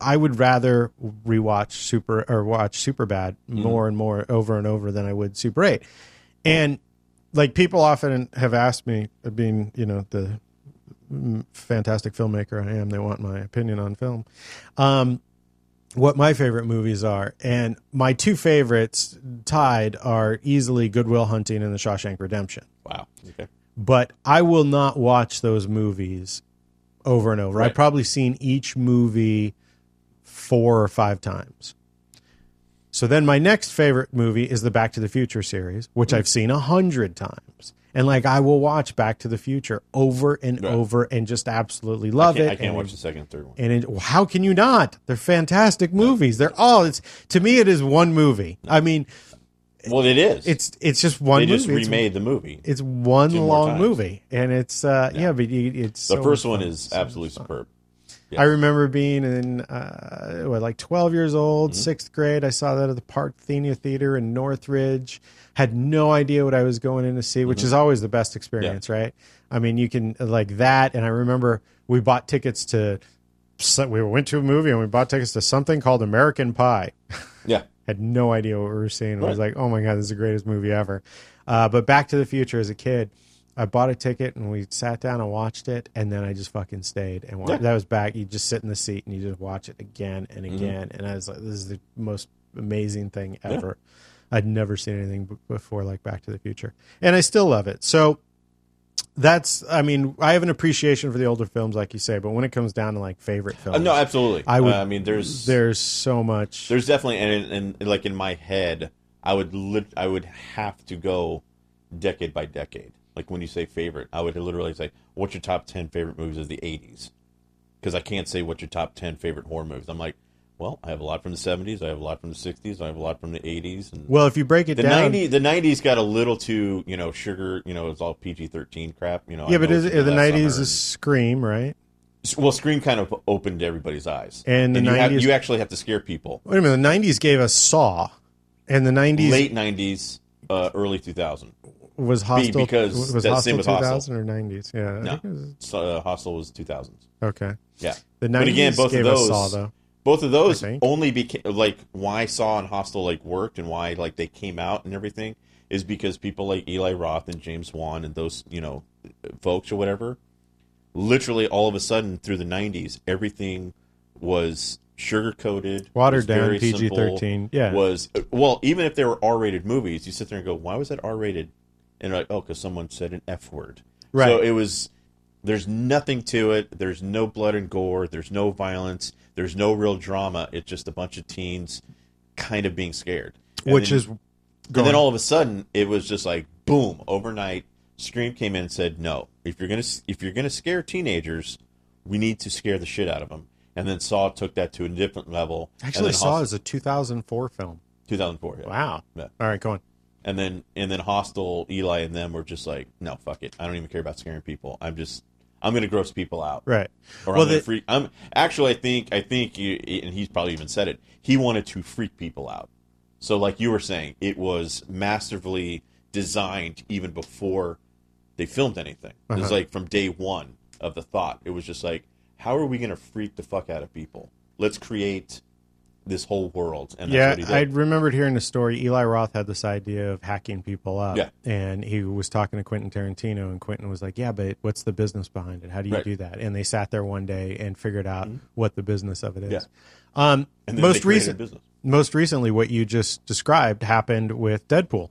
Speaker 1: I would rather rewatch Super or watch Superbad more and more over and over than I would Super 8. And like people often have asked me being, you know, the fantastic filmmaker I am, they want my opinion on film. Um what my favorite movies are. And my two favorites tied are easily Goodwill Hunting and The Shawshank Redemption
Speaker 3: Wow. Okay.
Speaker 1: but I will not watch those movies over and over.
Speaker 3: Right.
Speaker 1: I've probably seen each movie four or five times. So then my next favorite movie is the Back to the Future series, which I've seen a hundred times. And like I will watch Back to the Future over and
Speaker 3: Right.
Speaker 1: over and just absolutely love
Speaker 3: Can't-
Speaker 1: it.
Speaker 3: I can't
Speaker 1: and
Speaker 3: watch the second third one.
Speaker 1: and it, how can you not? They're fantastic movies. They're all. It's to me, it is one movie. I mean,
Speaker 3: Well, it is.
Speaker 1: it's it's just one.
Speaker 3: they just
Speaker 1: movie. It's-
Speaker 3: remade the movie.
Speaker 1: it's one long movie, and it's uh, yeah, but you- it's
Speaker 3: The
Speaker 1: so
Speaker 3: first one
Speaker 1: fun.
Speaker 3: is
Speaker 1: So
Speaker 3: absolutely superb.
Speaker 1: I remember being in uh, what, like twelve years old,
Speaker 3: Mm-hmm.
Speaker 1: sixth grade. I saw that at the Parthenia Theater in Northridge. Had no idea what I was going in to see, which is always the best experience, right? I mean, you can like that, and I remember we bought tickets to. We went to a movie and we bought tickets to something called American Pie.
Speaker 3: Yeah.
Speaker 1: had no idea what we were seeing. I was like, oh my God, this is the greatest movie ever. Uh, but Back to the Future as a kid, I bought a ticket and we sat down and watched it. And then I just fucking stayed and watched.
Speaker 3: Yeah.
Speaker 1: That was back. You just sit in the seat and you just watch it again and
Speaker 3: Mm-hmm.
Speaker 1: again. And I was like, this is the most amazing thing ever. I'd never seen anything b- before like Back to the Future. And I still love it. So that's, I mean, I have an appreciation for the older films, like you say, but when it comes down to like favorite films,
Speaker 3: Uh, no, absolutely.
Speaker 1: I would-
Speaker 3: Uh, I mean, there's
Speaker 1: there's so much.
Speaker 3: there's definitely and, and, and like in my head, I would lit, I would have to go decade by decade. Like when you say favorite, I would literally say, "What's your top ten favorite movies of the '80s?" Because I can't say what's your top ten favorite horror movies. I'm like, well, I have a lot from the '70s, I have a lot from the '60s, I have a lot from the '80s, and
Speaker 1: well, if you break it
Speaker 3: the
Speaker 1: down,
Speaker 3: '90s. The '90s got a little too, you know, sugar. You know, it's all PG-13 crap. You know, I
Speaker 1: Yeah, but
Speaker 3: know
Speaker 1: is, the nineties
Speaker 3: summer
Speaker 1: is Scream, right?
Speaker 3: well, Scream kind of opened everybody's eyes,
Speaker 1: And the
Speaker 3: you, have,
Speaker 1: 90s
Speaker 3: you actually have to scare people.
Speaker 1: Wait a minute, the nineties gave us Saw, and the nineties
Speaker 3: Late '90s, uh, early 2000.
Speaker 1: Was Hostel
Speaker 3: because
Speaker 1: was
Speaker 3: that's
Speaker 1: Hostel
Speaker 3: same with
Speaker 1: two or nineties? Yeah, I
Speaker 3: No,
Speaker 1: think it was-
Speaker 3: so, uh, Hostel was 2000s.
Speaker 1: okay.
Speaker 3: Yeah,
Speaker 1: The
Speaker 3: but
Speaker 1: nineties
Speaker 3: again, both
Speaker 1: gave
Speaker 3: of those,
Speaker 1: Saw though.
Speaker 3: both of those only became like why Saw and Hostel like worked and why like they came out and everything is because people like Eli Roth and James Wan and those you know folks or whatever, literally all of a sudden through the 90s, everything was sugar coated,
Speaker 1: Watered down, PG-13,
Speaker 3: simple,
Speaker 1: yeah.
Speaker 3: was well even if they were R rated movies, you sit there and go, why was that R rated? And like, oh, because someone said an F word.
Speaker 1: Right.
Speaker 3: So it was. There's nothing to it. There's no blood and gore. There's no violence. There's no real drama. It's just a bunch of teens kind of being scared. And
Speaker 1: Which
Speaker 3: then-
Speaker 1: is
Speaker 3: and then all of a sudden it was just like boom overnight. Scream came in and said, "No, if you're gonna if you're gonna scare teenagers, we need to scare the shit out of them." And then Saw took that to a different level.
Speaker 1: actually Saw
Speaker 3: Hos-
Speaker 1: is a two thousand four film.
Speaker 3: 2004. Yeah.
Speaker 1: Wow.
Speaker 3: Yeah.
Speaker 1: All right, go on.
Speaker 3: And then and then Hostel, Eli and them were just like, "No, fuck it. I don't even care about scaring people. I'm just I'm gonna gross people out."
Speaker 1: Right.
Speaker 3: Or
Speaker 1: Well,
Speaker 3: I'm gonna
Speaker 1: the-
Speaker 3: freak. I'm actually. I think. I think. You, and he's probably even said it. He wanted to freak people out. So, like you were saying, it was masterfully designed even before they filmed anything. It was
Speaker 1: Uh-huh.
Speaker 3: like from day one of the thought. It was just like, how are we gonna freak the fuck out of people? Let's create this whole world. And that's
Speaker 1: yeah,
Speaker 3: what he did.
Speaker 1: I remembered hearing the story. Eli Roth had this idea of hacking people up,
Speaker 3: Yeah.
Speaker 1: and he was talking to Quentin Tarantino, and Quentin was like, "Yeah, but what's the business behind it? How do you
Speaker 3: Right. Mm-hmm.
Speaker 1: do that?" And they sat there one day and figured out what the business of it is.
Speaker 3: Yeah.
Speaker 1: Um, most recent,
Speaker 3: business.
Speaker 1: most recently, what you just described happened with Deadpool.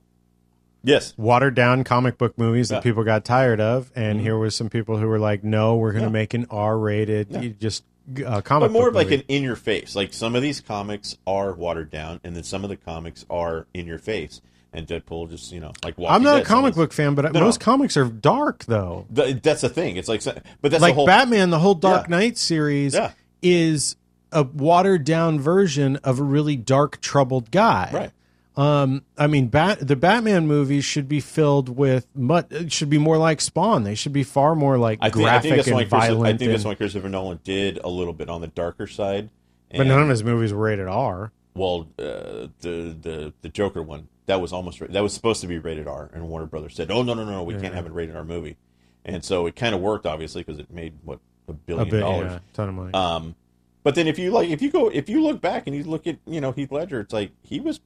Speaker 3: Yes.
Speaker 1: Watered down comic book movies
Speaker 3: Yeah. Mm-hmm.
Speaker 1: that people got tired of, and here was some people who were like, "No, we're going to
Speaker 3: Yeah.
Speaker 1: make an R-rated,
Speaker 3: Yeah.
Speaker 1: you just uh, comic
Speaker 3: But more
Speaker 1: book
Speaker 3: of like
Speaker 1: movie.
Speaker 3: an in your face. Like some of these comics are watered down, and then some of the comics are in your face. and Deadpool just you know like. Walking
Speaker 1: I'm not a comic book fan, but
Speaker 3: No,
Speaker 1: most
Speaker 3: no.
Speaker 1: comics are dark though.
Speaker 3: Th- that's the thing. It's like, but that's
Speaker 1: like
Speaker 3: the whole.
Speaker 1: Batman, the whole Dark
Speaker 3: Yeah.
Speaker 1: Knight series
Speaker 3: Yeah.
Speaker 1: is a watered down version of a really dark, troubled guy.
Speaker 3: Right.
Speaker 1: Um, I mean, Bat the Batman movies should be filled with. It should be more like Spawn. They should be far more like
Speaker 3: I think, I
Speaker 1: graphic
Speaker 3: think that's
Speaker 1: and violent.
Speaker 3: I think that's
Speaker 1: and-
Speaker 3: why Christopher Nolan did a little bit on the darker side.
Speaker 1: but none of his movies were rated R.
Speaker 3: well, uh, the the the Joker one that was almost that was supposed to be rated R, and Warner Brothers said, "Oh no no no no, we can't have it rated R movie," and so it kind of worked obviously because it made what a
Speaker 1: A
Speaker 3: billion
Speaker 1: bit,
Speaker 3: dollars.
Speaker 1: yeah, ton of money.
Speaker 3: Um, but then if you like, if you go, if you look back and you look at you know Heath Ledger, it's like he was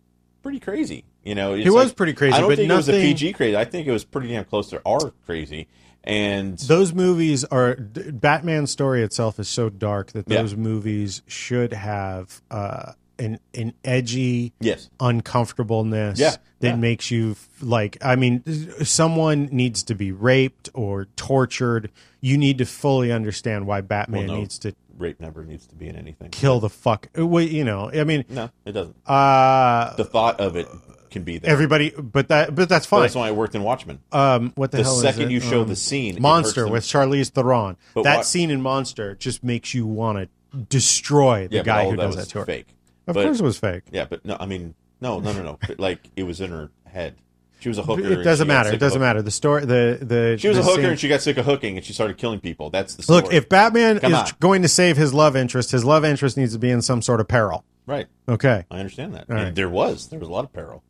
Speaker 3: pretty crazy. You know, it's
Speaker 1: He was
Speaker 3: like-
Speaker 1: pretty crazy,
Speaker 3: I don't
Speaker 1: but
Speaker 3: think it was a PG crazy. I think it was pretty damn close to R crazy. And
Speaker 1: those movies are Batman's story itself is so dark that
Speaker 3: Yeah.
Speaker 1: those movies should have uh, an an edgy
Speaker 3: yes,
Speaker 1: uncomfortableness
Speaker 3: Yeah,
Speaker 1: that
Speaker 3: yeah.
Speaker 1: makes you f- like I mean someone needs to be raped or tortured you need to fully understand why Batman
Speaker 3: Well, no.
Speaker 1: needs to
Speaker 3: rape never needs to be in anything.
Speaker 1: kill the fuck well, you know I mean
Speaker 3: No, it doesn't.
Speaker 1: uh
Speaker 3: The thought of it can be there.
Speaker 1: everybody but that but that's
Speaker 3: But
Speaker 1: fine
Speaker 3: that's why I worked in Watchmen.
Speaker 1: um what the,
Speaker 3: the
Speaker 1: hell
Speaker 3: second
Speaker 1: is it?
Speaker 3: you show
Speaker 1: Um,
Speaker 3: the scene,
Speaker 1: Monster with Charlize Theron
Speaker 3: But
Speaker 1: that
Speaker 3: what-
Speaker 1: scene in Monster just makes you want to destroy the
Speaker 3: yeah,
Speaker 1: guy who
Speaker 3: that
Speaker 1: does
Speaker 3: was
Speaker 1: that to her
Speaker 3: fake.
Speaker 1: of
Speaker 3: But-
Speaker 1: course it was fake
Speaker 3: Yeah, but no, I mean, no, no, no, no. Like it was in her head. She was a hooker.
Speaker 1: it doesn't matter it doesn't matter the story the the
Speaker 3: She was
Speaker 1: the
Speaker 3: a hooker
Speaker 1: scene-
Speaker 3: and she got sick of hooking and she started killing people. That's the story.
Speaker 1: Look, if Batman
Speaker 3: Come
Speaker 1: is
Speaker 3: on.
Speaker 1: going to save his love interest, his love interest needs to be in some sort of peril.
Speaker 3: right,
Speaker 1: Okay.
Speaker 3: I understand that. And
Speaker 1: right.
Speaker 3: There was there was a lot of peril.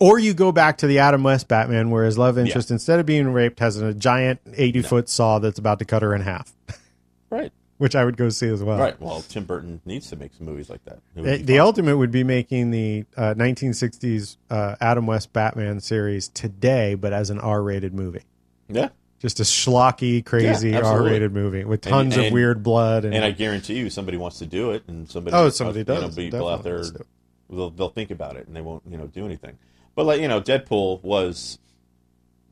Speaker 1: Or you go back to the Adam West Batman where his love interest, instead of being raped, has a giant 80 foot saw that's about to cut her in half,
Speaker 3: Right,
Speaker 1: which I would go see as well.
Speaker 3: right. Well, Tim Burton needs to make some movies like that.
Speaker 1: The, the ultimate would be making the uh, 1960s uh, Adam West Batman series today, but as an R rated movie.
Speaker 3: yeah,
Speaker 1: Just a schlocky, crazy
Speaker 3: Yeah,
Speaker 1: R-rated movie with tons of
Speaker 3: and-
Speaker 1: weird blood. And,
Speaker 3: and I guarantee you, somebody wants to do it, and somebody
Speaker 1: Oh, somebody
Speaker 3: you know,
Speaker 1: does.
Speaker 3: people out there they'll, they'll think about it and they won't you know do anything. But like you know, Deadpool was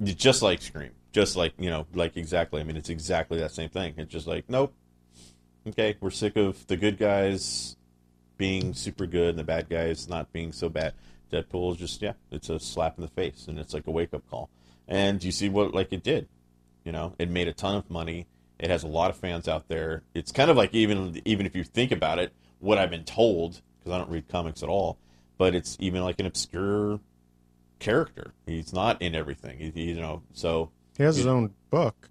Speaker 3: just like Scream, just like you know, like exactly. I mean, it's exactly that same thing. It's just like nope. Okay, we're sick of the good guys being super good and the bad guys not being so bad. Deadpool is just yeah, it's a slap in the face and it's like a wake up call. And you see what like it did. You know, it made a ton of money. It has a lot of fans out there. It's kind of like even even if you think about it, what I've been told because I don't read comics at all, but it's even like an obscure character. He's not in everything. He, he- you know, so
Speaker 1: he has his own book.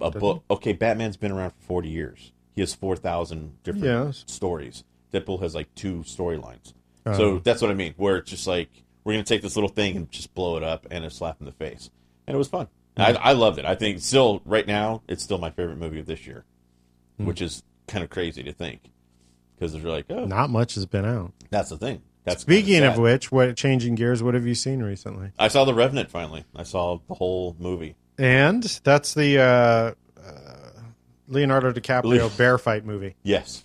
Speaker 3: a book. Okay, Batman's been around for forty years. He has four thousand different
Speaker 1: Yes.
Speaker 3: stories. Deadpool has like two storylines.
Speaker 1: Oh.
Speaker 3: so that's what I mean. Where it's just like we're gonna take this little thing and just blow it up and a slap in the face, and it was fun. I, I loved it. I think still right now it's still my favorite movie of this year,
Speaker 1: Hmm.
Speaker 3: which is kind of crazy to think because they're like, oh,
Speaker 1: Not much has been out.
Speaker 3: that's the thing. That's
Speaker 1: Speaking of which, what changing gears? What have you seen recently?
Speaker 3: I saw the Revenant finally. I saw the whole movie.
Speaker 1: And that's the uh, uh, Leonardo DiCaprio
Speaker 3: Le-
Speaker 1: bear fight movie.
Speaker 3: Yes.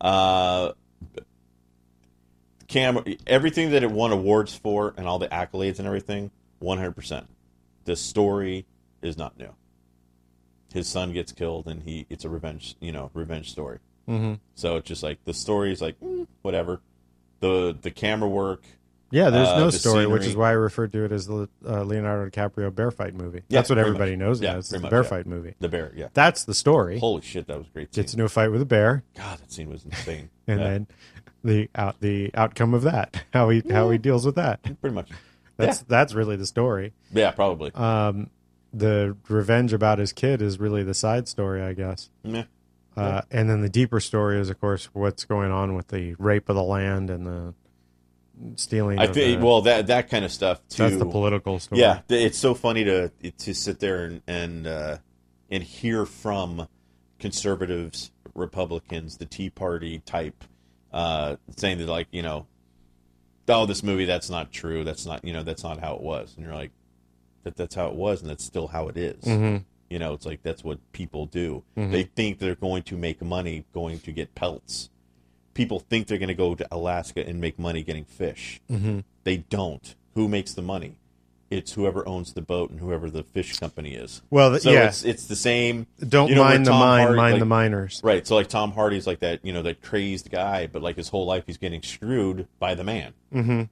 Speaker 3: Uh, Cam, everything that it won awards for and all the accolades and everything, 100%. The story is not new. His son gets killed and he it's a revenge, you know, revenge story.
Speaker 1: Mm-hmm.
Speaker 3: So it's just like the story is like mm, whatever. The the camera work,
Speaker 1: Yeah, there's
Speaker 3: Uh,
Speaker 1: no
Speaker 3: the
Speaker 1: story, which is why I referred to it as the uh, Leonardo DiCaprio bear fight movie.
Speaker 3: Yeah,
Speaker 1: That's what everybody
Speaker 3: much.
Speaker 1: knows
Speaker 3: Yeah,
Speaker 1: as. It's the
Speaker 3: much,
Speaker 1: bear
Speaker 3: yeah.
Speaker 1: fight movie.
Speaker 3: the bear, yeah.
Speaker 1: That's the story.
Speaker 3: Holy shit, that was great scene.
Speaker 1: Gets into a fight with a bear,
Speaker 3: God, that scene was insane.
Speaker 1: and
Speaker 3: Yeah,
Speaker 1: then the out the outcome of that, how he how he deals with that.
Speaker 3: pretty much.
Speaker 1: That's that's really the story.
Speaker 3: Yeah, probably.
Speaker 1: Um, the revenge about his kid is really the side story, I guess.
Speaker 3: Meh.
Speaker 1: Uh, and then the deeper story is, of course, what's going on with the rape of the land and the stealing.
Speaker 3: I think
Speaker 1: the-
Speaker 3: well that that kind of stuff too.
Speaker 1: that's the political story.
Speaker 3: Yeah, it's so funny to to sit there and and uh, and hear from conservatives, Republicans, the Tea Party type, uh, saying that like you know, oh, this movie that's not true. That's not you know that's not how it was, and you're like, that that's how it was, and that's still how it is.
Speaker 1: Mhm.
Speaker 3: You know, it's like that's what people do.
Speaker 1: Mm-hmm.
Speaker 3: They think they're going to make money going to get pelts. People think they're going to go to Alaska and make money getting fish.
Speaker 1: Mm-hmm.
Speaker 3: They don't. Who makes the money? It's whoever owns the boat and whoever the fish company is.
Speaker 1: Well,
Speaker 3: So
Speaker 1: yeah.
Speaker 3: it's it's the same.
Speaker 1: Don't
Speaker 3: you know,
Speaker 1: mind the mine,
Speaker 3: Hardy-
Speaker 1: mind
Speaker 3: like-
Speaker 1: the miners.
Speaker 3: Right. So like Tom Hardy's like that, you know, that crazed guy, but like his whole life he's getting screwed by the man.
Speaker 1: Mm-hmm.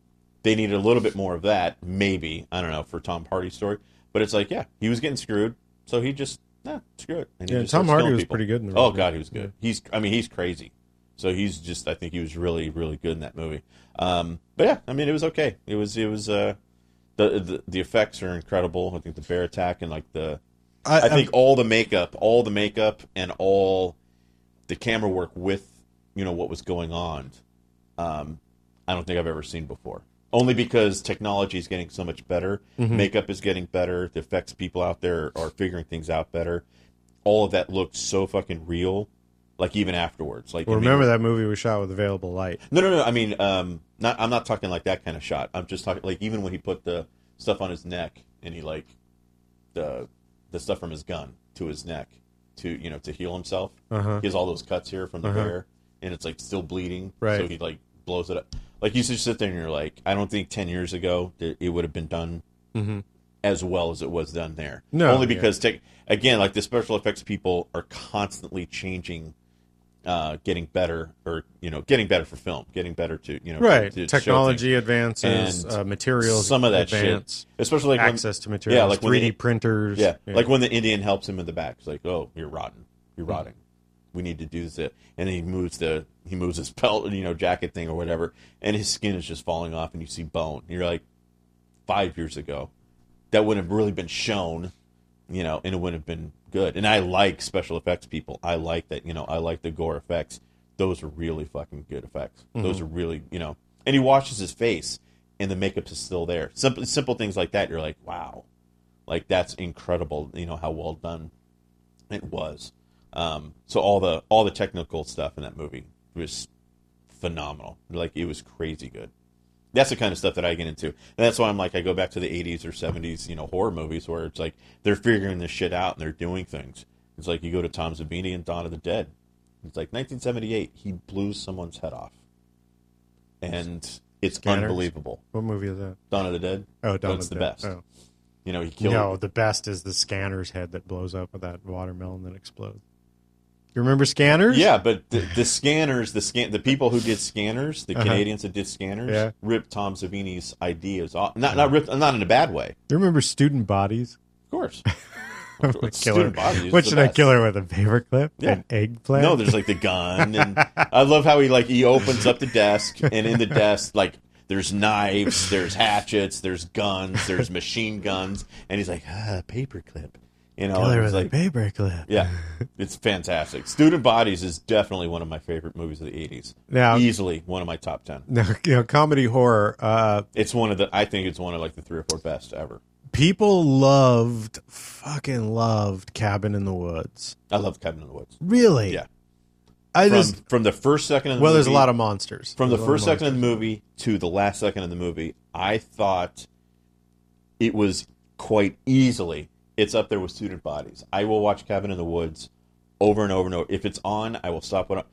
Speaker 3: They needed a little bit more of that, maybe. I don't know for Tom Hardy's story, but it's like, yeah, he was getting screwed, so he just, nah, screw it. And
Speaker 1: Yeah, Tom Hardy was
Speaker 3: people.
Speaker 1: pretty good in the
Speaker 3: Oh god, he was good. He's, I mean, he's crazy. So he's just, I think he was really, really good in that movie. Um, but yeah, I mean, it was okay. It was, it was, uh, the, the the effects are incredible. I think the bear attack and like the, I think all the makeup, all the makeup, and all the camera work with you know what was going on. Um, I don't think I've ever seen before. Only because technology is getting so much better,
Speaker 1: Mm-hmm.
Speaker 3: makeup is getting better, the effects people out there are figuring things out better. All of that looks so fucking real. Like even afterwards, like
Speaker 1: well,
Speaker 3: mean-
Speaker 1: remember that movie was shot with available light.
Speaker 3: no, no, no. I mean, um, not. I'm not talking like that kind of shot. I'm just talking like even when he put the stuff on his neck and he like the the stuff from his gun to his neck to you know to heal himself.
Speaker 1: Uh-huh.
Speaker 3: He has all those cuts here from the
Speaker 1: Uh-huh.
Speaker 3: bear, and it's like still bleeding.
Speaker 1: Right.
Speaker 3: So he like blows it up. Like you just sit there and you're like, I don't think ten years ago it would have been done
Speaker 1: Mm-hmm.
Speaker 3: as well as it was done there.
Speaker 1: No,
Speaker 3: only
Speaker 1: yeah.
Speaker 3: because tech, again, like the special effects people are constantly changing, uh, getting better, or you know, getting better for film, getting better to you know,
Speaker 1: Right.
Speaker 3: to-
Speaker 1: Technology advances, uh, materials
Speaker 3: some of that
Speaker 1: advance,
Speaker 3: shit, especially like
Speaker 1: access to materials,
Speaker 3: yeah, like
Speaker 1: 3D
Speaker 3: the,
Speaker 1: printers.
Speaker 3: yeah, like when the Indian helps him in the back, it's like, oh, you're rotten, you're
Speaker 1: Mm-hmm.
Speaker 3: rotting. We need to do this, and he moves the he moves his pelt, you know, jacket thing or whatever, and his skin is just falling off, and you see bone. And you're like, five years ago, that wouldn't have really been shown, you know, and it wouldn't have been good. And I like special effects people. I like that, you know, I like the gore effects. Those are really fucking good effects. Those are really, you know, and he washes his face, and the makeup is still there. Simple, simple things like that. You're like, wow, like that's incredible. You know how well done it was. Um, so all the all the technical stuff in that movie was phenomenal. Like it was crazy good. That's the kind of stuff that I get into. And that's why I'm like I go back to the 80s or 70s, you know, horror movies where it's like they're figuring this shit out and they're doing things. It's like you go to Tom Savini and Dawn of the Dead. It's like 1978, he blew someone's head off, and it's
Speaker 1: Scanners?
Speaker 3: unbelievable.
Speaker 1: what movie is that?
Speaker 3: Dawn of the Dead.
Speaker 1: Oh, Dawn
Speaker 3: That's
Speaker 1: of
Speaker 3: the
Speaker 1: the
Speaker 3: best.
Speaker 1: Oh.
Speaker 3: You know, he killed.
Speaker 1: No, the best is the scanner's head that blows up with that watermelon that explodes. You remember scanners?
Speaker 3: Yeah, but the, the scanners, the scan, the people who did scanners, the
Speaker 1: Uh-huh.
Speaker 3: Canadians that did scanners,
Speaker 1: Yeah.
Speaker 3: ripped Tom Savini's ideas off. Not not ripped, not in a bad way,
Speaker 1: You remember student bodies?
Speaker 3: of course.
Speaker 1: I'm gonna kill her.
Speaker 3: Student bodies is
Speaker 1: What should I kill her with? A paperclip?
Speaker 3: Yeah.
Speaker 1: An eggplant?
Speaker 3: No, there's like the gun, and I love how he like he opens up the desk, and in the desk like there's knives, there's hatchets, there's guns, there's machine guns, and he's like ah, paperclip, you know.
Speaker 1: kill her
Speaker 3: and it's
Speaker 1: with
Speaker 3: like,
Speaker 1: a paperclip.
Speaker 3: yeah, it's fantastic. Student Bodies is definitely one of my favorite movies of the '80s.
Speaker 1: Now-
Speaker 3: easily one of my top ten.
Speaker 1: Now, you know, comedy horror. Uh,
Speaker 3: It's one of the. I think it's one of like the three or four best ever.
Speaker 1: people loved, fucking loved Cabin in the Woods.
Speaker 3: I love Cabin in the Woods.
Speaker 1: Really?
Speaker 3: Yeah.
Speaker 1: I
Speaker 3: From
Speaker 1: just
Speaker 3: from the first second of the
Speaker 1: well,
Speaker 3: movie,
Speaker 1: there's a lot of monsters.
Speaker 3: from the
Speaker 1: There's lot
Speaker 3: first second of the movie to the last second of the movie, I thought it was quite easily. It's up there with Student Bodies. I will watch Cabin in the Woods over and over and over. If it's on, I will stop. What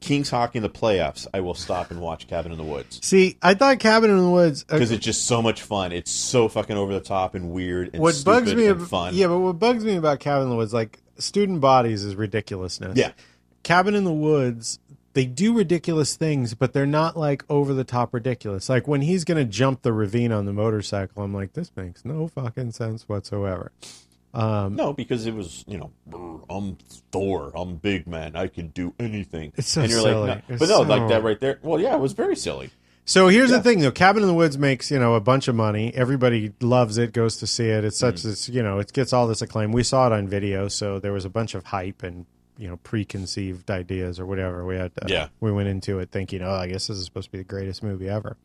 Speaker 3: Kings Hockey in the playoffs, I will stop and watch Cabin in the Woods
Speaker 1: See, I thought Cabin in the Woods. uh,
Speaker 3: because it's just so much fun. It's so fucking over the top and weird and
Speaker 1: what
Speaker 3: stupid
Speaker 1: bugs me,
Speaker 3: and fun.
Speaker 1: yeah, but what bugs me about Cabin in the Woods, like student bodies, is ridiculousness.
Speaker 3: Yeah.
Speaker 1: Cabin in the Woods, they do ridiculous things, but they're not like over the top ridiculous. Like when he's gonna jump the ravine on the motorcycle, I'm like, this makes no fucking sense whatsoever. Um,
Speaker 3: No, because it was, you know, "Brr, I'm Thor, I'm big man, I can do anything.
Speaker 1: It's so
Speaker 3: and you're
Speaker 1: silly.
Speaker 3: like, no. But no, like that right there. Well, yeah, it was very silly.
Speaker 1: So here's
Speaker 3: Yeah.
Speaker 1: the thing, though. Cabin in the Woods makes you know a bunch of money. Everybody loves it, goes to see it. It's such
Speaker 3: Mm.
Speaker 1: this you know it gets all this acclaim. We saw it on video, so there was a bunch of hype and you know preconceived ideas or whatever. We had uh,
Speaker 3: Yeah.
Speaker 1: we went into it thinking, oh, I guess this is supposed to be the greatest movie ever.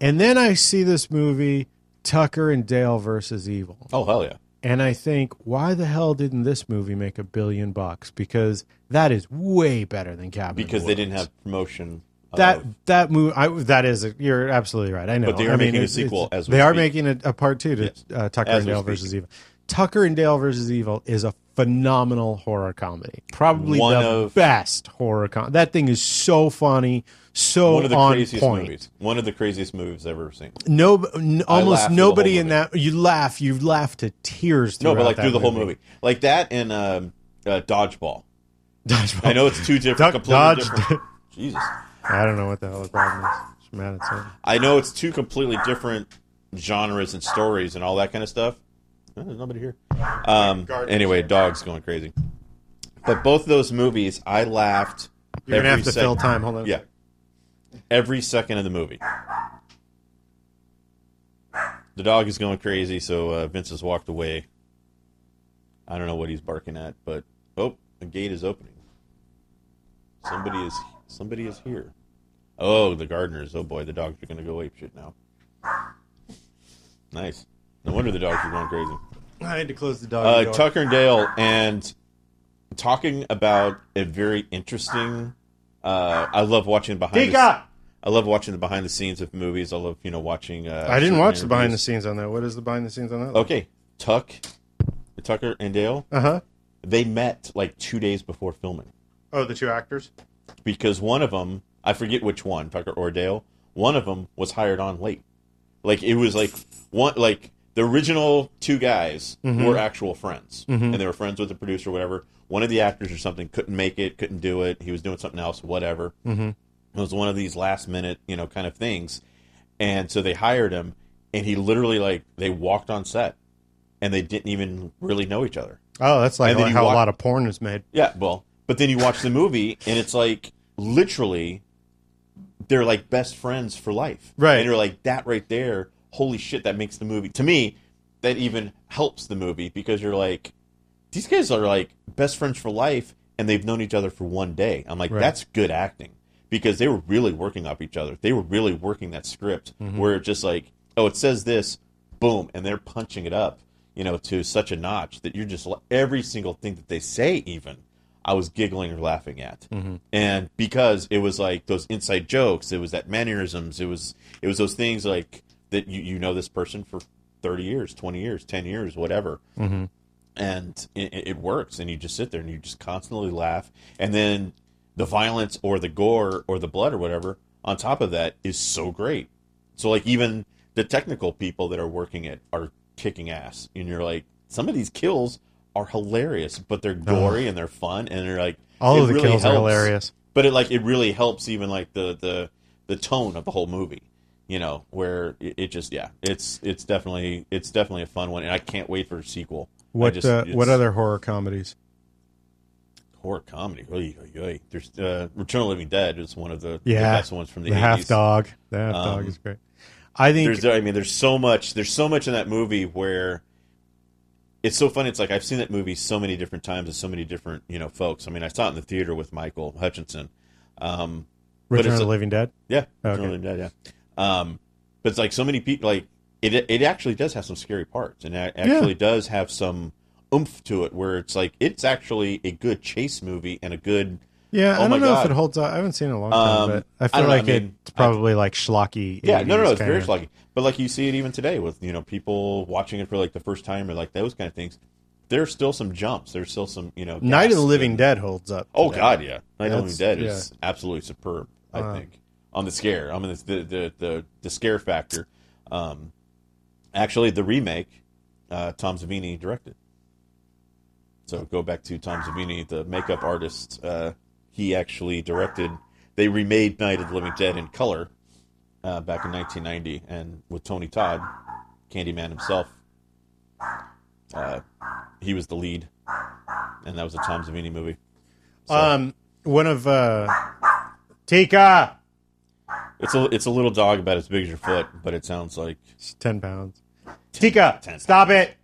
Speaker 1: And then I see this movie, Tucker and Dale versus Evil.
Speaker 3: Oh hell yeah!
Speaker 1: And I think, why the hell didn't this movie make a billion bucks? Because that is way better than Cabin. in the
Speaker 3: Because they didn't have promotion.
Speaker 1: that
Speaker 3: of-
Speaker 1: that movie. I, that is, a, you're absolutely right. I know.
Speaker 3: But they are
Speaker 1: I mean,
Speaker 3: making a sequel as
Speaker 1: they are making a, a part two to
Speaker 3: Yes.
Speaker 1: uh, Tucker
Speaker 3: As
Speaker 1: and Dale versus Evil. Tucker and Dale versus Evil is a phenomenal horror comedy. Probably
Speaker 3: One
Speaker 1: the
Speaker 3: of-
Speaker 1: best horror comedy. That thing is so funny, so
Speaker 3: one of the
Speaker 1: on
Speaker 3: craziest
Speaker 1: point.
Speaker 3: movies. One of the craziest movies I've ever seen.
Speaker 1: No, n- almost nobody in that. You laugh. You laugh to tears.
Speaker 3: No, but like through the whole movie, like that and um, uh, Dodgeball.
Speaker 1: Dodgeball.
Speaker 3: I know it's two different,
Speaker 1: Duck, dodge.
Speaker 3: different. Jesus,
Speaker 1: I don't know what the hell the problem is. It's Madison.
Speaker 3: I know it's two completely different genres and stories and all that kind of stuff. Oh, there's nobody here. Um, anyway, dog's going crazy. But both of those movies, I laughed.
Speaker 1: You're gonna have to
Speaker 3: sec-
Speaker 1: fill time. Hold on.
Speaker 3: Yeah, every second of the movie. The dog is going crazy, so uh, Vince has walked away. I don't know what he's barking at, but oh, a gate is opening. Somebody is somebody is here. Oh, the gardeners. Oh boy, the dogs are going to go ape shit now. Nice. No wonder the dogs are going crazy.
Speaker 1: I had to close the dog.
Speaker 3: Uh,
Speaker 1: door.
Speaker 3: Tucker and Dale, and talking about a very interesting. Uh, I love watching behind. The, I love watching the behind the scenes of movies. I love you know watching. Uh,
Speaker 1: I didn't
Speaker 3: certain
Speaker 1: watch the behind the scenes on that. What is the behind the scenes on that?
Speaker 3: Okay, Tuck, Tucker and Dale,
Speaker 1: Uh huh.
Speaker 3: they met like two days before filming
Speaker 1: Oh, the two actors.
Speaker 3: because one of them, I forget which one, Tucker or Dale, one of them was hired on late. Like it was like one like the original two guys were actual friends, and they were friends with the producer, or whatever. One of the actors or something couldn't make it, couldn't do it. He was doing something else, whatever. Mm-hmm. It was one of these last minute, you know, kind of things, and so they hired him, and he literally like they walked on set, and they didn't even really know each other.
Speaker 1: Oh, that's like
Speaker 3: you
Speaker 1: how
Speaker 3: walk-
Speaker 1: a lot of porn is made.
Speaker 3: Yeah, well, but then you watch the movie and it's like literally they're like best friends for life.
Speaker 1: Right.
Speaker 3: And you're like that right there, holy shit, that makes the movie. To me, that even helps the movie because you're like these guys are like best friends for life and they've known each other for one day. I'm like
Speaker 1: Right.
Speaker 3: that's good acting because they were really working off each other. They were really working that script
Speaker 1: Mm-hmm.
Speaker 3: where it's just like, oh, it says this, boom, and they're punching it up, you know, to such a notch that you're just every single thing that they say even I was giggling or laughing at.
Speaker 1: Mm-hmm.
Speaker 3: And because it was like those inside jokes, it was that mannerisms, it was it was those things like that you you know this person for 30 years, 20 years, 10 years, whatever.
Speaker 1: Mm-hmm.
Speaker 3: and it, it works and you just sit there and you just constantly laugh. And then the violence or the gore or the blood or whatever on top of that is so great. So like even the technical people that are working it are kicking ass. And you're like some of these kills are hilarious but they're gory and they're fun and they're like
Speaker 1: All of the
Speaker 3: really
Speaker 1: kills are hilarious.
Speaker 3: but it like it really helps even like the the the tone of the whole movie you know where it, it just yeah it's it's definitely it's definitely a fun one and i can't wait for a sequel
Speaker 1: What
Speaker 3: just-
Speaker 1: uh, what other horror comedies?
Speaker 3: horror comedy. Oy, oy, oy. There's uh, Return of the Living Dead is one of the, the
Speaker 1: Yeah,
Speaker 3: best ones from the,
Speaker 1: The
Speaker 3: 80s.
Speaker 1: half dog. The half
Speaker 3: Um,
Speaker 1: dog is great. I think
Speaker 3: There's I mean there's so much there's so much in that movie where it's so funny. It's like I've seen that movie so many different times with so many different you know folks. I mean I saw it in the theater with Michael Hutchinson. Um, but
Speaker 1: Return
Speaker 3: it's
Speaker 1: of the
Speaker 3: a-
Speaker 1: Living Dead.
Speaker 3: yeah,
Speaker 1: Okay.
Speaker 3: Return of the Dead, yeah. Um, but it's like so many people like it. It actually does have some scary parts, and it actually does have some oomph to it where it's like it's actually a good chase movie and a good
Speaker 1: Yeah,
Speaker 3: Oh
Speaker 1: I don't know
Speaker 3: God.
Speaker 1: if it holds up. I haven't seen it in a long time,
Speaker 3: Um,
Speaker 1: but I
Speaker 3: I
Speaker 1: feel
Speaker 3: know,
Speaker 1: like
Speaker 3: I mean,
Speaker 1: it's probably like schlocky.
Speaker 3: Yeah, no, no, no, it's very
Speaker 1: kinda.
Speaker 3: sluggy. But like you see it even today with you know people watching it for like the first time or like those kind of things. There's still some jumps. There's still some you know.
Speaker 1: Night of the Living
Speaker 3: and-
Speaker 1: Dead holds up.
Speaker 3: Oh. God, yeah. Night of the Living Dead is absolutely superb. I
Speaker 1: Wow.
Speaker 3: think on the scare. I mean the the the, the scare factor. Um, actually, the remake, uh, Tom Savini directed. So go back to Tom Savini, the makeup artist. Uh, he actually directed. They remade Night of the Living Dead in color uh, back in 1990, and with Tony Todd, Candyman himself. Uh, he was the lead, and that was a Tom Savini movie. So,
Speaker 1: Um, one of uh, Tika.
Speaker 3: It's a it's a little dog about as big as your foot, but it sounds like
Speaker 1: She's ten pounds. Tika,
Speaker 3: 10
Speaker 1: stop it.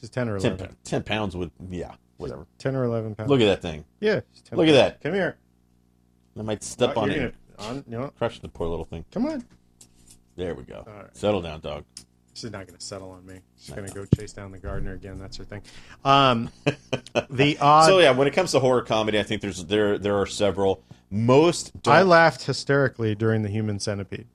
Speaker 1: She's ten or
Speaker 3: 10,
Speaker 1: eleven.
Speaker 3: pa- 10 pounds with yeah whatever.
Speaker 1: Ten or eleven pounds.
Speaker 3: Look at that thing.
Speaker 1: yeah. she's 10
Speaker 3: Look at that.
Speaker 1: Come here.
Speaker 3: I might step
Speaker 1: Oh,
Speaker 3: on
Speaker 1: you're
Speaker 3: it,
Speaker 1: gonna- on, you know,
Speaker 3: crush the poor little thing.
Speaker 1: come on.
Speaker 3: There we go.
Speaker 1: right.
Speaker 3: Settle down, dog.
Speaker 1: She's not going to settle on me. She's going to go chase down the gardener again. That's her thing. Um, the odd.
Speaker 3: so yeah, when it comes to horror comedy, I think there's there there are several. Most don't,
Speaker 1: I laughed hysterically during the Human Centipede.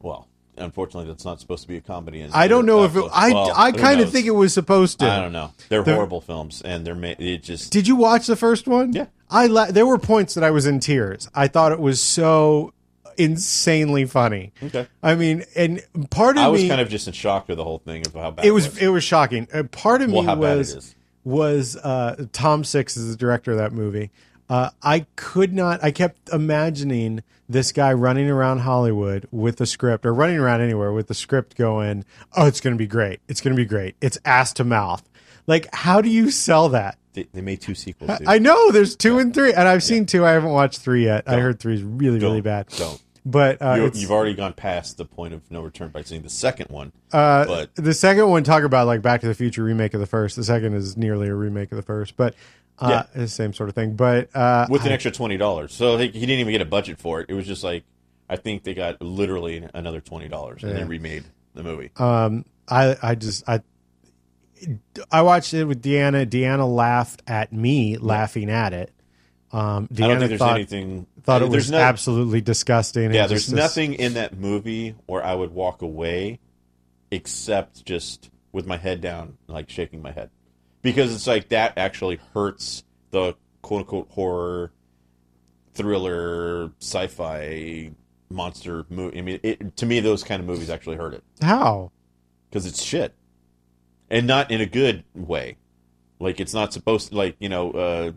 Speaker 3: well, unfortunately, that's not supposed to be a comedy.
Speaker 1: I don't know if it.
Speaker 3: Well,
Speaker 1: I I kind of think it was supposed to.
Speaker 3: I don't know. They're
Speaker 1: The-
Speaker 3: horrible films, and they're ma- it just
Speaker 1: Did you watch the first one?
Speaker 3: Yeah.
Speaker 1: I la- there were points that I was in tears. I thought it was so insanely funny.
Speaker 3: okay.
Speaker 1: I mean, and part of
Speaker 3: I was
Speaker 1: me
Speaker 3: kind of just in shock with the whole thing of how bad
Speaker 1: it was it was shocking. Uh, part of
Speaker 3: Well,
Speaker 1: me
Speaker 3: how bad it
Speaker 1: was was uh, Tom Six is the director of that movie. Uh, I could not. I kept imagining this guy running around Hollywood with the script, or running around anywhere with the script, going, "Oh, it's going to be great. It's going to be great. It's ass to mouth." Like, how do you sell that?
Speaker 3: They, they made two sequels. Dude.
Speaker 1: I know there's two and three, and I've seen two. I haven't watched three yet. I heard three is really, really
Speaker 3: Don't.
Speaker 1: bad.
Speaker 3: Don't.
Speaker 1: But uh,
Speaker 3: You, you've already gone past the point of no return by seeing the second one.
Speaker 1: Uh,
Speaker 3: but
Speaker 1: the second one talk about like Back to the Future remake of the first. The second is nearly a remake of the first, but uh,
Speaker 3: Yeah.
Speaker 1: it's the same sort of thing. But uh,
Speaker 3: with an extra twenty dollars, so he, he didn't even get a budget for it. It was just like I think they got literally another twenty dollars and they remade the movie.
Speaker 1: um, I I just I I watched it with Deanna. Deanna laughed at me laughing at it. Um, Deanna
Speaker 3: I don't think there's
Speaker 1: thought
Speaker 3: anything.
Speaker 1: thought it was
Speaker 3: no-
Speaker 1: absolutely disgusting.
Speaker 3: Yeah, there's
Speaker 1: this-
Speaker 3: nothing in that movie where I would walk away except just with my head down, like shaking my head. Because it's like that actually hurts the quote unquote horror, thriller, sci fi monster movie. I mean, it, to me, those kind of movies actually hurt it
Speaker 1: How?
Speaker 3: because it's shit. And not in a good way. Like, it's not supposed to, like, you know, uh,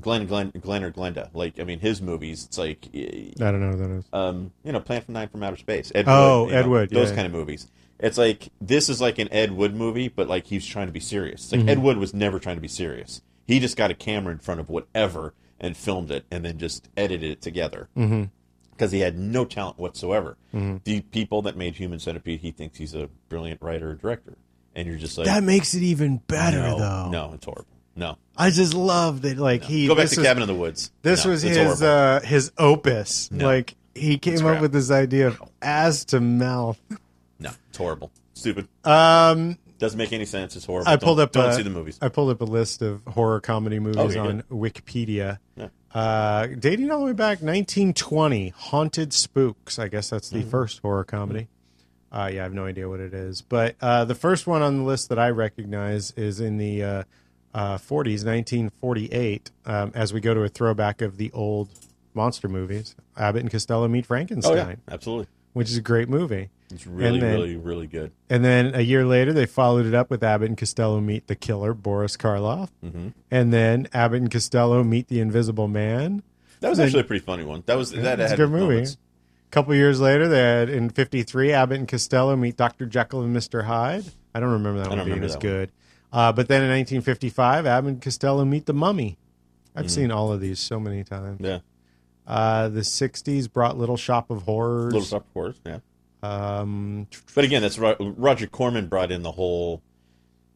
Speaker 3: Glenn, Glenn, Glen or Glenda. Like, I mean, his movies, it's like,
Speaker 1: I don't know what that is.
Speaker 3: um, you know, Plan from Nine from Outer Space. Ed
Speaker 1: Oh,
Speaker 3: Wood,
Speaker 1: Ed
Speaker 3: know,
Speaker 1: Wood,
Speaker 3: those
Speaker 1: yeah.
Speaker 3: kind of movies. It's like this is like an Ed Wood movie, but like he's trying to be serious. It's like
Speaker 1: Mm-hmm.
Speaker 3: Ed Wood was never trying to be serious. He just got a camera in front of whatever and filmed it, and then just edited it together
Speaker 1: Mm-hmm.
Speaker 3: Because he had no talent whatsoever. The people that made Human Centipede, he thinks he's a brilliant writer or director, and you're just like,
Speaker 1: That makes it even better,
Speaker 3: no,
Speaker 1: though.
Speaker 3: no, it's horrible. No,
Speaker 1: I just love that. Like he
Speaker 3: go back to
Speaker 1: was-
Speaker 3: Cabin in the Woods.
Speaker 1: This
Speaker 3: No,
Speaker 1: was his uh, his opus. Like he came up with this idea of ass to mouth.
Speaker 3: no, it's horrible, stupid.
Speaker 1: Um,
Speaker 3: Doesn't make any sense. It's horrible.
Speaker 1: I pulled
Speaker 3: don't,
Speaker 1: up.
Speaker 3: Don't see the movies.
Speaker 1: I pulled up a list of horror comedy movies
Speaker 3: Okay,
Speaker 1: on Wikipedia.
Speaker 3: Yeah.
Speaker 1: Uh, dating all the way back 1920, Haunted Spooks. I guess that's
Speaker 3: Mm-hmm.
Speaker 1: the first horror comedy. Uh, yeah, I have no idea what it is, but uh, the first one on the list that I recognize is in the uh, uh, 40s, 1948. Um, as we go to a throwback of the old monster movies, Abbott and Costello meet Frankenstein.
Speaker 3: Oh yeah, absolutely.
Speaker 1: which is a great movie.
Speaker 3: It's really,
Speaker 1: then-
Speaker 3: really, really good.
Speaker 1: And then a year later, they followed it up with Abbott and Costello meet the killer, Boris Karloff. Mm-hmm. And then Abbott and Costello meet the Invisible Man.
Speaker 3: That was
Speaker 1: Then-
Speaker 3: actually a pretty funny one. That was that
Speaker 1: a good movie.
Speaker 3: moments.
Speaker 1: A couple years later, they had in '53, Abbott and Costello meet Dr. Jekyll and Mr. Hyde. I don't remember that one being as good. Uh, but then in 1955, Abbott and Costello meet the Mummy. I've
Speaker 3: Mm.
Speaker 1: seen all of these so many times.
Speaker 3: Yeah,
Speaker 1: Uh, the '60s brought Little Shop of Horrors.
Speaker 3: Little Shop of Horrors. Yeah,
Speaker 1: um,
Speaker 3: but again, that's Roger Corman brought in the whole.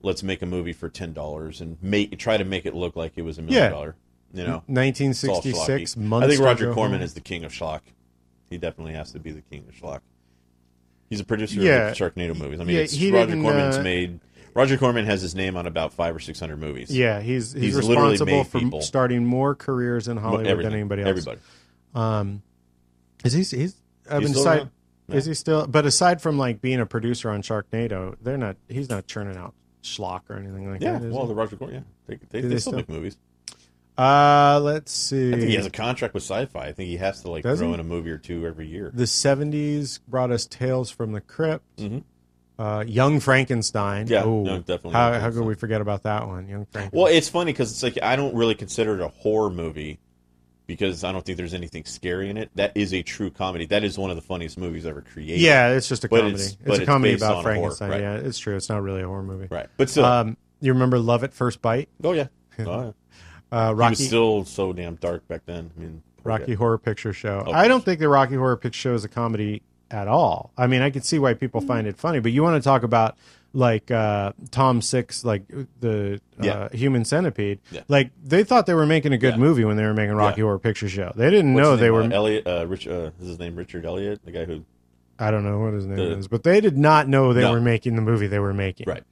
Speaker 3: Let's make a movie for ten dollars and make try to make it look like it was a million dollar. You know,
Speaker 1: 1966.
Speaker 3: It's. I think Roger Corman
Speaker 1: Home.
Speaker 3: is the king of schlock. He definitely has to be the king of schlock. He's a producer
Speaker 1: Yeah.
Speaker 3: of the Sharknado movies. I mean,
Speaker 1: Yeah,
Speaker 3: it's, Roger Corman's
Speaker 1: uh,
Speaker 3: made. Roger Corman has his name on about five or six hundred movies.
Speaker 1: Yeah, he's he's,
Speaker 3: He's literally
Speaker 1: responsible
Speaker 3: made
Speaker 1: for
Speaker 3: people.
Speaker 1: starting more careers in Hollywood
Speaker 3: everything.
Speaker 1: than anybody else.
Speaker 3: Everybody.
Speaker 1: Um, is he? He's. I mean,
Speaker 3: still
Speaker 1: aside, is he still? But aside from like being a producer on Sharknado, they're not. He's not churning out schlock or anything like that. Yeah,
Speaker 3: well, the Roger Corman. Yeah, they, they, they
Speaker 1: they
Speaker 3: still
Speaker 1: still?
Speaker 3: make movies.
Speaker 1: uh, let's see.
Speaker 3: I think he has a contract with Sci-Fi. I think he has to like
Speaker 1: Does
Speaker 3: throw
Speaker 1: he?
Speaker 3: in a movie or two every year.
Speaker 1: the '70s brought us Tales from the Crypt.
Speaker 3: Mhm.
Speaker 1: Uh, Young Frankenstein.
Speaker 3: Yeah, no, definitely
Speaker 1: How, how could we forget about that one? Young Frankenstein.
Speaker 3: Well, it's funny because it's like I don't really consider it a horror movie because I don't think there's anything scary in it. That is a true comedy. That is one of the funniest movies ever created.
Speaker 1: yeah, it's just a
Speaker 3: But
Speaker 1: comedy.
Speaker 3: it's-
Speaker 1: It's, a
Speaker 3: it's
Speaker 1: comedy about
Speaker 3: a horror,
Speaker 1: Frankenstein.
Speaker 3: right.
Speaker 1: Yeah, it's true. It's not really a horror movie.
Speaker 3: right. But still,
Speaker 1: Um, you remember Love at First Bite?
Speaker 3: oh yeah, oh, yeah.
Speaker 1: Uh,
Speaker 3: He
Speaker 1: Rocky
Speaker 3: was still so damn dark back then. I mean,
Speaker 1: Rocky. Horror Picture Show.
Speaker 3: Oh,
Speaker 1: I don't think the Rocky Horror Picture Show is a comedy at all. I mean, I could see why people find it funny, but you want to talk about like uh, Tom Six, like the uh,
Speaker 3: Yeah.
Speaker 1: Human Centipede.
Speaker 3: Yeah.
Speaker 1: Like they thought they were making a good
Speaker 3: Yeah.
Speaker 1: movie when they were making Rocky. Horror Picture Show. They didn't
Speaker 3: What's
Speaker 1: know they were.
Speaker 3: uh, Elliot. Uh, Rich. Uh, is his name Richard Elliot, the guy who.
Speaker 1: I don't know what his name
Speaker 3: The-
Speaker 1: is, but they did not know they
Speaker 3: No.
Speaker 1: were making the movie they were making.
Speaker 3: Right.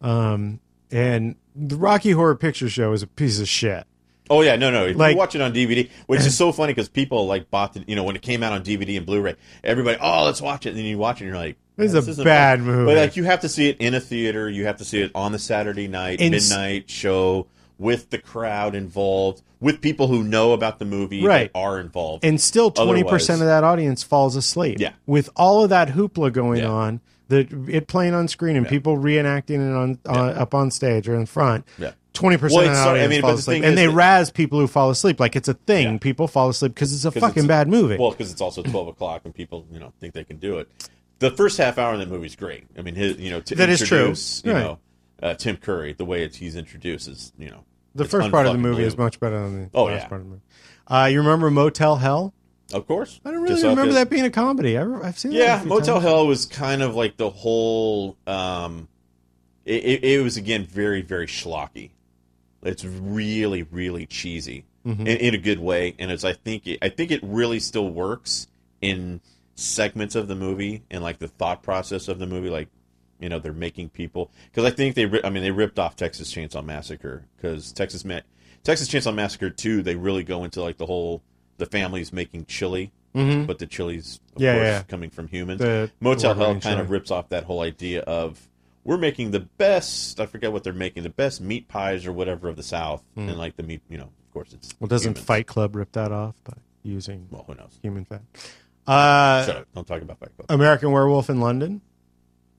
Speaker 1: Um, and the Rocky Horror Picture Show is a piece of shit.
Speaker 3: Oh yeah, no, no. If
Speaker 1: Like-
Speaker 3: you watch it on DVD, which is so funny because people like bought the, you know, when it came out on DVD and Blu-ray, everybody, oh, let's watch it. And then you watch it, and you're like,
Speaker 1: This is a bad
Speaker 3: fun."
Speaker 1: movie.
Speaker 3: But like, you have to see it in a theater. You have to see it on the Saturday night,
Speaker 1: s-
Speaker 3: midnight show with the crowd involved, with people who know about the movie
Speaker 1: Right.
Speaker 3: that are involved.
Speaker 1: and still 20%
Speaker 3: Otherwise-
Speaker 1: of that audience falls asleep.
Speaker 3: Yeah.
Speaker 1: With all of that hoopla going
Speaker 3: Yeah.
Speaker 1: on, the it playing on screen and people reenacting it on, on up on stage or in front.
Speaker 3: Yeah.
Speaker 1: twenty percent
Speaker 3: Well,
Speaker 1: of the
Speaker 3: sorry, I
Speaker 1: audience
Speaker 3: mean,
Speaker 1: fall
Speaker 3: but the
Speaker 1: asleep, and they
Speaker 3: that-
Speaker 1: razz people who fall asleep. Like it's a thing.
Speaker 3: Yeah.
Speaker 1: People fall asleep because it's a fucking
Speaker 3: it's-
Speaker 1: bad movie.
Speaker 3: Well, because it's also twelve o'clock and people you know think they can do it. The first half hour in the is great. I mean, his, you know, to
Speaker 1: That is true.
Speaker 3: introduce, You
Speaker 1: Right.
Speaker 3: know, uh, Tim Curry, the way it's, he's introduced is you know
Speaker 1: the first part of the movie is much better than the
Speaker 3: Oh,
Speaker 1: last
Speaker 3: yeah.
Speaker 1: part of the movie. Uh, you remember Motel Hell?
Speaker 3: Of course,
Speaker 1: I don't really
Speaker 3: Just
Speaker 1: remember that being a comedy. I, have seen that.
Speaker 3: Yeah, Motel
Speaker 1: times.
Speaker 3: Hell was kind of like the whole. Um, it, it, it was again very very schlocky. It's really really cheesy
Speaker 1: Mm-hmm.
Speaker 3: in, in a good way, and it's I think it, I think it really still works in segments of the movie and like the thought process of the movie, like you know they're making people because I think they I mean they ripped off Texas Chainsaw Massacre because Texas Ma- Texas Chainsaw Massacre two they really go into like the whole the families making chili. But the chili's, of
Speaker 1: Mm-hmm. Yeah,
Speaker 3: course,
Speaker 1: yeah.
Speaker 3: coming from humans.
Speaker 1: The
Speaker 3: Motel Hell kind of rips off that whole idea of we're making the best. I forget what they're making, the best meat pies or whatever of the South, and like the meat. You know, of course, it's.
Speaker 1: Well, doesn't
Speaker 3: humans.
Speaker 1: Fight Club rip that off by using
Speaker 3: Well, who knows?
Speaker 1: human fat? Uh,
Speaker 3: Shut up! Don't talk about Fight Club.
Speaker 1: American Werewolf in London.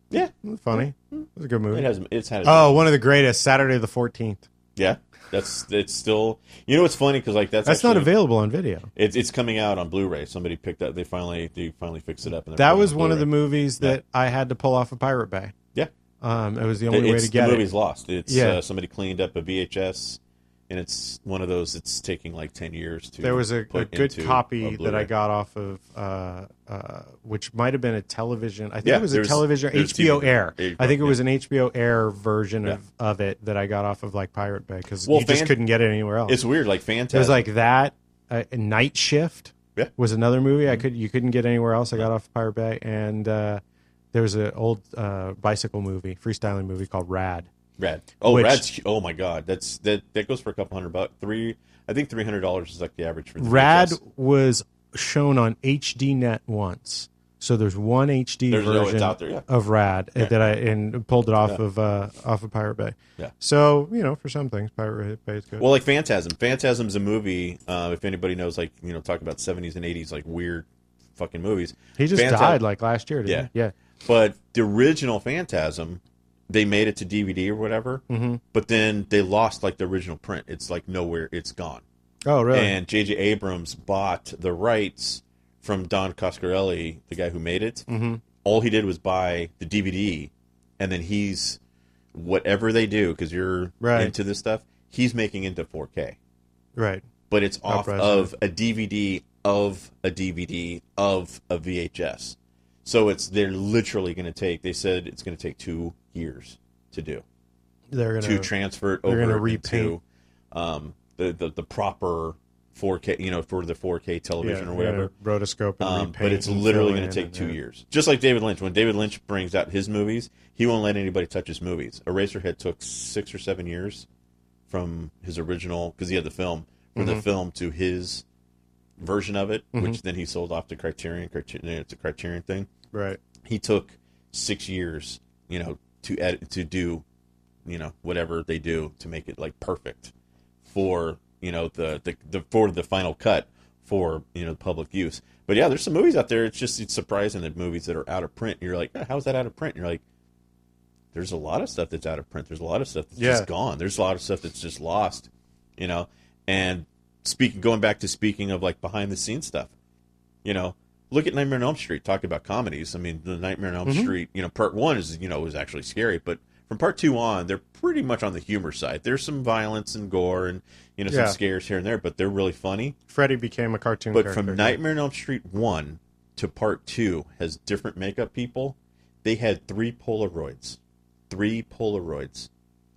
Speaker 3: yeah,
Speaker 1: Funny. It was a good movie.
Speaker 3: it has. It's had.
Speaker 1: Oh, one of the greatest. Saturday the fourteenth.
Speaker 3: yeah. That's it's still. You know, what's funny because like that's
Speaker 1: That's not available on video.
Speaker 3: It's it's coming out on Blu-ray. Somebody picked up. They finally they finally fixed it up. And
Speaker 1: That was
Speaker 3: on
Speaker 1: one of the movies that I had to pull off of Pirate Bay.
Speaker 3: Yeah,
Speaker 1: Um, it was the only way to get
Speaker 3: the
Speaker 1: it.
Speaker 3: movie's lost. It's
Speaker 1: Yeah.
Speaker 3: uh, somebody cleaned up a VHS, and it's one of those. that's taking like ten years to.
Speaker 1: There was a, a good copy
Speaker 3: a
Speaker 1: that I got off of, uh, uh, which might have been a television. I think
Speaker 3: Yeah,
Speaker 1: it was a television HBO
Speaker 3: TV
Speaker 1: Air.
Speaker 3: there.
Speaker 1: I think it
Speaker 3: Yeah.
Speaker 1: was an HBO Air version
Speaker 3: Yeah.
Speaker 1: of, of it that I got off of like Pirate Bay because
Speaker 3: Well,
Speaker 1: you just couldn't get it anywhere else.
Speaker 3: It's weird, like Phantasm.
Speaker 1: was like that. Uh, Night Shift
Speaker 3: Yeah. Mm-hmm.
Speaker 1: was another movie I could you couldn't get anywhere else. I got off Pirate Bay, and uh, there was an old uh, bicycle movie, freestyling movie called Rad.
Speaker 3: Rad. Oh,
Speaker 1: which-
Speaker 3: Rad's. Oh my God, that's that. That goes for a couple hundred bucks. Three. I think three hundred dollars is like the average for the
Speaker 1: Rad
Speaker 3: VHS.
Speaker 1: was shown on HD Net once. So there's one HD
Speaker 3: There's no-
Speaker 1: version
Speaker 3: out there, yeah.
Speaker 1: of Rad uh,
Speaker 3: Yeah.
Speaker 1: that I and pulled it off
Speaker 3: Yeah.
Speaker 1: of uh, off of Pirate Bay.
Speaker 3: Yeah.
Speaker 1: So you know, for some things, Pirate Bay is good.
Speaker 3: Well, like Phantasm. Phantasm's a movie. Uh, if anybody knows, like you know, talk about seventies and eighties, like weird fucking movies.
Speaker 1: he just
Speaker 3: Phantasm-
Speaker 1: died like last year. Didn't
Speaker 3: Yeah.
Speaker 1: he? Yeah.
Speaker 3: But the original Phantasm, they made it to DVD or whatever. Mm-hmm. But then they lost like the original print. It's like nowhere. It's gone.
Speaker 1: Oh, really?
Speaker 3: And J.J. Abrams bought the rights from Don Coscarelli, the guy who made it. Mm-hmm. All he did was buy the DVD, and then he's whatever they do because you're
Speaker 1: Right.
Speaker 3: into this stuff. He's making into 4K,
Speaker 1: right.
Speaker 3: but it's off of a DVD of a DVD of a VHS. So it's they're literally going to take. They said it's going to take two years to do
Speaker 1: They're gonna
Speaker 3: to transfer it
Speaker 1: they're
Speaker 3: over
Speaker 1: gonna
Speaker 3: into um, the, the the proper 4K, you know, for the 4K television
Speaker 1: yeah,
Speaker 3: or whatever.
Speaker 1: rotoscope and
Speaker 3: Um, but it's literally going to take two
Speaker 1: yeah.
Speaker 3: years. Just like David Lynch. When David Lynch brings out his movies, he won't let anybody touch his movies. Eraserhead took six or seven years from his original because he had the film from
Speaker 1: Mm-hmm.
Speaker 3: the film to his version of it, which then he sold off to Criterion. Criterion it's a Criterion thing
Speaker 1: Right.
Speaker 3: he took six years, you know, to edit to do, you know, whatever they do to make it like perfect for you know the the, the for the final cut for you know public use. But yeah, there's some movies out there. It's just it's surprising that movies that are out of print. You're like, "Eh, how's that out of print? And you're like, there's a lot of stuff that's out of print. There's a lot of stuff that's
Speaker 1: Yeah.
Speaker 3: just gone. There's a lot of stuff that's just lost, you know. And speaking, going back to speaking of like behind the scenes stuff, you know, look at Nightmare on Elm Street. Talk about comedies. I mean, the Nightmare on Elm
Speaker 1: Mm-hmm.
Speaker 3: Street, you know, part one is you know was actually scary, but from part two on, they're pretty much on the humor side. There's some violence and gore and you know some
Speaker 1: Yeah.
Speaker 3: scares here and there, but they're really funny.
Speaker 1: Freddy became a cartoon
Speaker 3: But from Nightmare on Elm Street one to part two has different makeup people. They had three Polaroids, three Polaroids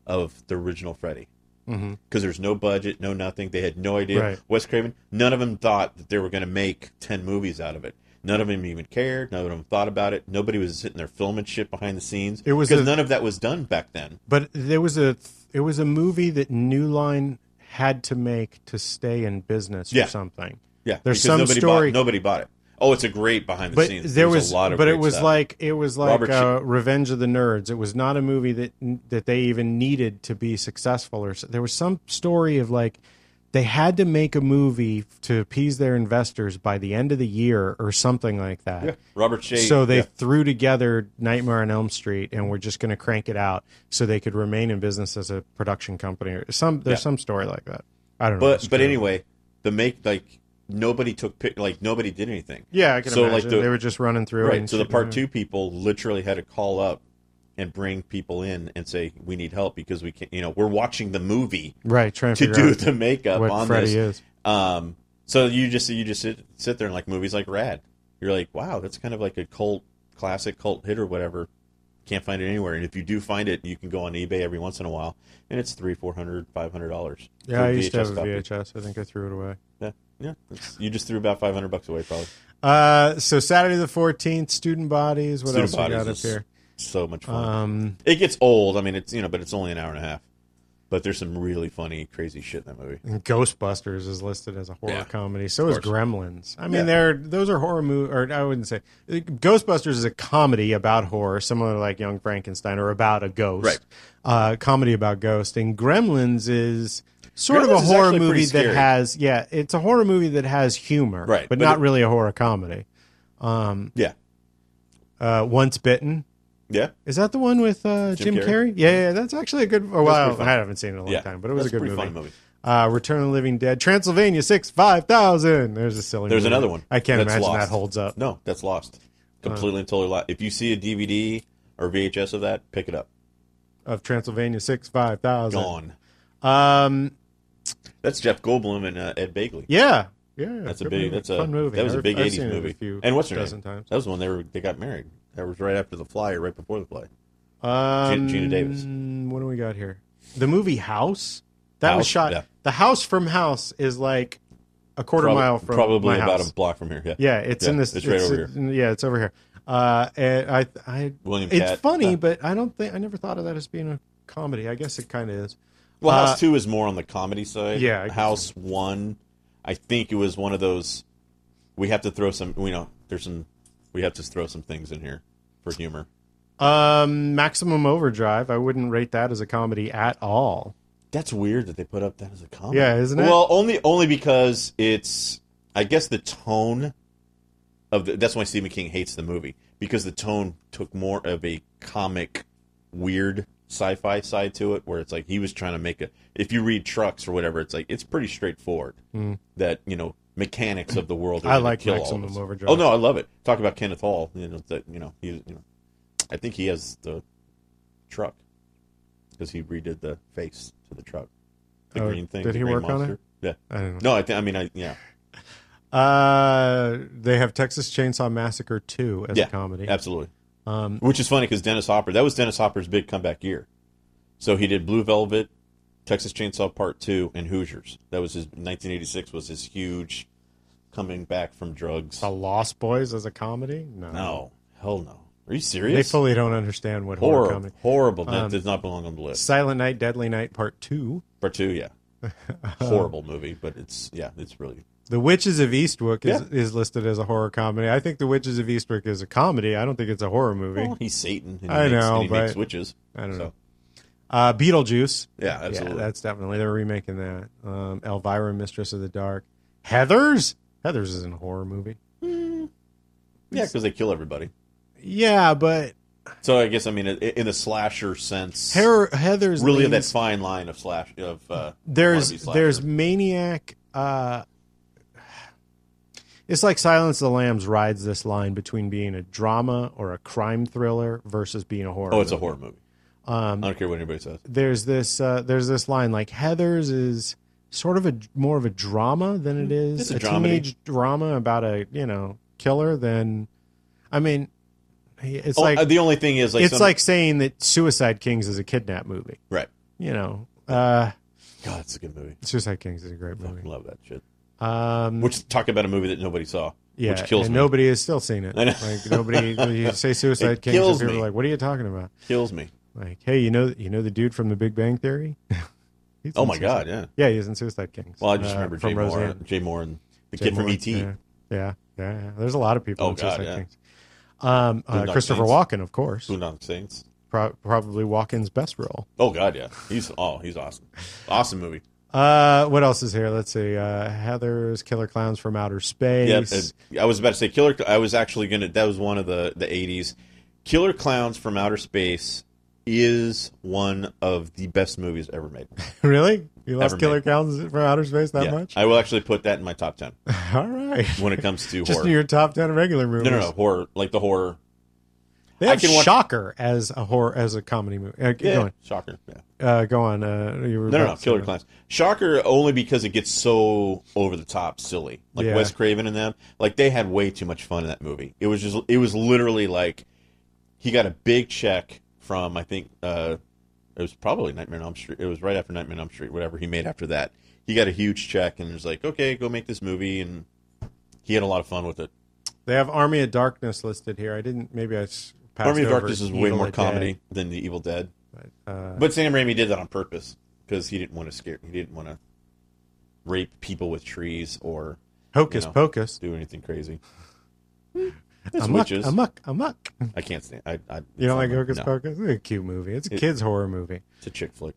Speaker 3: of the original Freddy. Because there's no budget, no nothing. They had no idea.
Speaker 1: Right.
Speaker 3: Wes Craven, none of them thought that they were going to make 10 movies out of it. None of them even cared. None of them thought about it. Nobody was sitting there filming shit behind the scenes.
Speaker 1: It was
Speaker 3: because
Speaker 1: a-
Speaker 3: none of that was done back then.
Speaker 1: But there was a it was a movie that New Line had to make to stay in business
Speaker 3: Yeah.
Speaker 1: or something.
Speaker 3: Yeah,
Speaker 1: There's
Speaker 3: because
Speaker 1: some
Speaker 3: nobody
Speaker 1: story-
Speaker 3: Bought, nobody bought it. Oh, it's a great behind the
Speaker 1: But
Speaker 3: scenes.
Speaker 1: there
Speaker 3: There's
Speaker 1: was,
Speaker 3: a lot of
Speaker 1: but it was
Speaker 3: stuff.
Speaker 1: like it was like uh, Revenge of the Nerds. It was not a movie that that they even needed to be successful. Or there was some story of like they had to make a movie to appease their investors by the end of the year or something like that.
Speaker 3: Robert Shaye.
Speaker 1: So they
Speaker 3: yeah.
Speaker 1: threw together Nightmare on Elm Street and were just going to crank it out so they could remain in business as a production company. Or some there's
Speaker 3: Yeah.
Speaker 1: some story like that. I don't know.
Speaker 3: But but anyway, the make like nobody took like nobody did anything.
Speaker 1: yeah, I can
Speaker 3: so, like, the-
Speaker 1: they were just running through.
Speaker 3: Right.
Speaker 1: and
Speaker 3: So the part two people literally had to call up and bring people in and say we need help because we can't. You know, we're watching the movie
Speaker 1: right? Trying to,
Speaker 3: to do the makeup on
Speaker 1: Freddy
Speaker 3: this.
Speaker 1: is.
Speaker 3: Um, so you just you just sit sit there and like movies like Rad. You're like, wow, that's kind of like a cult classic cult hit or whatever. Can't find it anywhere, and if you do find it, you can go on eBay every once in a while, and it's three, four hundred, five hundred dollars.
Speaker 1: Yeah, I used to have a
Speaker 3: copy.
Speaker 1: VHS. I think I threw it away.
Speaker 3: Yeah, yeah. You just threw about five hundred bucks away, probably.
Speaker 1: Uh, so Saturday the fourteenth, student bodies. What
Speaker 3: Student
Speaker 1: else we got up
Speaker 3: Bodies So much fun.
Speaker 1: Um,
Speaker 3: it gets old. I mean, it's you know, but it's only an hour and a half. But there's some really funny, crazy shit in that movie.
Speaker 1: and Ghostbusters is listed as a horror
Speaker 3: Yeah,
Speaker 1: comedy. So is
Speaker 3: course.
Speaker 1: Gremlins. I mean,
Speaker 3: Yeah.
Speaker 1: they're those are horror movie, or I wouldn't say Ghostbusters is a comedy about horror, similar to like Young Frankenstein, or about a ghost.
Speaker 3: Right.
Speaker 1: Uh, comedy about ghost, and Gremlins is sort of a horror movie that has yeah, it's a horror movie that has humor,
Speaker 3: Right,
Speaker 1: but,
Speaker 3: but
Speaker 1: not
Speaker 3: it-
Speaker 1: really a horror comedy.
Speaker 3: Yeah,
Speaker 1: Uh, Once Bitten.
Speaker 3: Yeah,
Speaker 1: Is that the one with uh, Jim,
Speaker 3: Jim
Speaker 1: Carrey?
Speaker 3: Carrey?
Speaker 1: Yeah, yeah, that's actually a good. Oh, well. I haven't seen it in a long
Speaker 3: yeah.
Speaker 1: time, but it was
Speaker 3: That's
Speaker 1: a good movie.
Speaker 3: movie.
Speaker 1: Uh, Return of the Living Dead, Transylvania Six Five Thousand. There's a silly.
Speaker 3: There's
Speaker 1: movie.
Speaker 3: another one.
Speaker 1: I can't
Speaker 3: that's
Speaker 1: imagine
Speaker 3: lost.
Speaker 1: that holds up.
Speaker 3: No, that's lost completely and totally lost. If you see a DVD or VHS of that, pick it up.
Speaker 1: Of Transylvania Six Five Thousand.
Speaker 3: Gone.
Speaker 1: Um.
Speaker 3: That's Jeff Goldblum and uh, Ed Begley.
Speaker 1: Yeah. Yeah.
Speaker 3: That's a big.
Speaker 1: movie.
Speaker 3: That's a
Speaker 1: fun movie.
Speaker 3: That was a
Speaker 1: I've-
Speaker 3: big
Speaker 1: I've
Speaker 3: '80s
Speaker 1: seen a
Speaker 3: movie. And what's her
Speaker 1: dozen
Speaker 3: name?
Speaker 1: times.
Speaker 3: That was when they were they got married. That was right after the Fly, or right before the Fly.
Speaker 1: Um,
Speaker 3: Geena Davis.
Speaker 1: What do we got here? The movie House. That was shot.
Speaker 3: yeah.
Speaker 1: The house from House is like a quarter
Speaker 3: Prob-
Speaker 1: mile from
Speaker 3: probably about
Speaker 1: house.
Speaker 3: a block from here. Yeah.
Speaker 1: Yeah, it's
Speaker 3: Yeah,
Speaker 1: in this.
Speaker 3: it's right over
Speaker 1: here. Yeah, it's over here. Uh, and I, I,
Speaker 3: William
Speaker 1: it's
Speaker 3: Katt.
Speaker 1: funny, but I don't think I never thought of that as being a comedy. I guess it kind of is.
Speaker 3: Well,
Speaker 1: Uh,
Speaker 3: House Two is more on the comedy side.
Speaker 1: Yeah,
Speaker 3: House One, I think it was one of those. We have to throw some. You know, there's some. We have to throw some things in here for humor.
Speaker 1: Um, Maximum Overdrive. I wouldn't rate that as a comedy at all.
Speaker 3: That's weird that they put up that as a comedy.
Speaker 1: Yeah, isn't it?
Speaker 3: Well, only only because it's. I guess the tone of the, that's why Stephen King hates the movie because the tone took more of a comic, weird sci-fi side to it, where it's like he was trying to make a. If you read Trucks or whatever, it's like it's pretty straightforward. That you know mechanics of the world.
Speaker 1: I like Maximum. Overdrive.
Speaker 3: Oh no, I love it. Talk about Kenneth Hall. You know that you know he you know. I think he has the truck because he redid the face to the truck. The
Speaker 1: Oh,
Speaker 3: green thing.
Speaker 1: did he work on it?
Speaker 3: Yeah.
Speaker 1: I don't know.
Speaker 3: No, I think. I mean, I yeah.
Speaker 1: Uh, they have Texas Chainsaw Massacre two as
Speaker 3: Yeah,
Speaker 1: a comedy.
Speaker 3: Absolutely.
Speaker 1: Um,
Speaker 3: Which is funny because Dennis Hopper. That was Dennis Hopper's big comeback year. So he did Blue Velvet, Texas Chainsaw Part Two, and Hoosiers. That was his 1986 was his huge coming back from drugs.
Speaker 1: The Lost Boys as a comedy? No,
Speaker 3: No, hell no. Are you serious?
Speaker 1: They fully don't understand what horror
Speaker 3: horrible,
Speaker 1: comedy.
Speaker 3: horrible. That
Speaker 1: Um,
Speaker 3: does not belong on the list.
Speaker 1: Silent Night, Deadly Night Part Two.
Speaker 3: Part two, yeah. Horrible movie, but it's yeah, it's really
Speaker 1: The Witches of Eastwick is,
Speaker 3: Yeah.
Speaker 1: is listed as a horror comedy. I think The Witches of Eastwick is a comedy. I don't think it's a horror movie.
Speaker 3: well, he's Satan. And he
Speaker 1: I
Speaker 3: makes,
Speaker 1: know,
Speaker 3: and he makes
Speaker 1: but-
Speaker 3: witches.
Speaker 1: I don't
Speaker 3: So,
Speaker 1: know. Uh, Beetlejuice.
Speaker 3: Yeah, absolutely.
Speaker 1: Yeah, that's definitely they're remaking that. Um, Elvira, Mistress of the Dark. Heather's. Heather's isn't a horror movie.
Speaker 3: yeah, because they kill everybody.
Speaker 1: Yeah, but
Speaker 3: So I guess I mean in the slasher sense,
Speaker 1: Her, Heather's
Speaker 3: really in
Speaker 1: that
Speaker 3: fine line of slash of uh,
Speaker 1: there's there's maniac. Uh, it's like Silence of the Lambs rides this line between being a drama or a crime thriller versus being a horror.
Speaker 3: oh, it's a horror movie. Um, I don't care what anybody says.
Speaker 1: there's this uh, there's this line like Heather's is sort of a more of a drama than it is
Speaker 3: It's a
Speaker 1: a, teenage drama about a you know killer. Than I mean, it's
Speaker 3: Oh,
Speaker 1: like
Speaker 3: uh, the only thing is like
Speaker 1: it's
Speaker 3: some-
Speaker 1: like saying that Suicide Kings is a kidnap movie.
Speaker 3: right.
Speaker 1: You know, uh,
Speaker 3: God, it's a good movie.
Speaker 1: Suicide Kings is a great
Speaker 3: I
Speaker 1: movie.
Speaker 3: love that shit.
Speaker 1: Um,
Speaker 3: Which talk about a movie that nobody saw,
Speaker 1: yeah,
Speaker 3: which kills
Speaker 1: and
Speaker 3: me.
Speaker 1: nobody has still seen it.
Speaker 3: I know.
Speaker 1: Like nobody, you say Suicide Kings, people are
Speaker 3: me.
Speaker 1: like, "What are you talking about?"
Speaker 3: kills me.
Speaker 1: Like, hey, you know, you know the dude from The Big Bang Theory?
Speaker 3: Oh my
Speaker 1: Suicide-
Speaker 3: god, yeah.
Speaker 1: Yeah, he's in Suicide Kings.
Speaker 3: Well, I just
Speaker 1: Uh,
Speaker 3: remember Jay
Speaker 1: Mohr,
Speaker 3: Jay Mohr, and the
Speaker 1: Jay
Speaker 3: kid from ET.
Speaker 1: Yeah, yeah, yeah, yeah. There's a lot of people
Speaker 3: Oh,
Speaker 1: in
Speaker 3: God,
Speaker 1: Suicide
Speaker 3: yeah.
Speaker 1: Kings. Um, uh, Christopher
Speaker 3: Saints.
Speaker 1: Walken, of course,
Speaker 3: Boondock Saints.
Speaker 1: Pro- probably Walken's best role.
Speaker 3: Oh god, yeah. He's oh, he's awesome. Awesome movie.
Speaker 1: Uh, what else is here? Let's see. Uh, Heather's Killer Clowns from Outer Space.
Speaker 3: uh, I was about to say Killer. I was actually gonna. That was one of the the '80s. Killer Clowns from Outer Space is one of the best movies ever made.
Speaker 1: really? You lost
Speaker 3: Ever
Speaker 1: Killer
Speaker 3: made.
Speaker 1: Clowns from Outer Space that
Speaker 3: yeah,
Speaker 1: much?
Speaker 3: I will actually put that in my top ten
Speaker 1: All right.
Speaker 3: when it comes to
Speaker 1: Just your top ten regular movies.
Speaker 3: no, no, no, horror like the horror.
Speaker 1: They
Speaker 3: I
Speaker 1: have
Speaker 3: can watch-
Speaker 1: Shocker as a horror as a comedy movie. Uh,
Speaker 3: Yeah,
Speaker 1: Go on.
Speaker 3: shocker. Yeah.
Speaker 1: Uh, go on. Uh, you were
Speaker 3: No, no, no, Killer
Speaker 1: that.
Speaker 3: Clowns. Shocker only because it gets so over the top, silly. Like
Speaker 1: Yeah.
Speaker 3: Wes Craven and them, like they had way too much fun in that movie. It was just, it was literally like he got a big check from I think uh, it was probably Nightmare on Elm Street. It was right after Nightmare on Elm Street, whatever he made after that. He got a huge check and was like, okay, go make this movie, and he had a lot of fun with it.
Speaker 1: They have Army of Darkness listed here. I didn't. Maybe I passed
Speaker 3: Army of Darkness is way more
Speaker 1: Dead,
Speaker 3: comedy than the Evil Dead,
Speaker 1: but, uh,
Speaker 3: but Sam Raimi did that on purpose because he didn't want to scare, he didn't want to rape people with trees or
Speaker 1: Hocus
Speaker 3: you know.
Speaker 1: Pocus.
Speaker 3: do anything crazy. It's
Speaker 1: Amok,
Speaker 3: witches.
Speaker 1: amok, amok.
Speaker 3: I can't stand. I, I
Speaker 1: You don't like Hocus
Speaker 3: no.
Speaker 1: Pocus? It's a cute movie. It's a
Speaker 3: It-
Speaker 1: kids horror movie.
Speaker 3: It's a chick flick.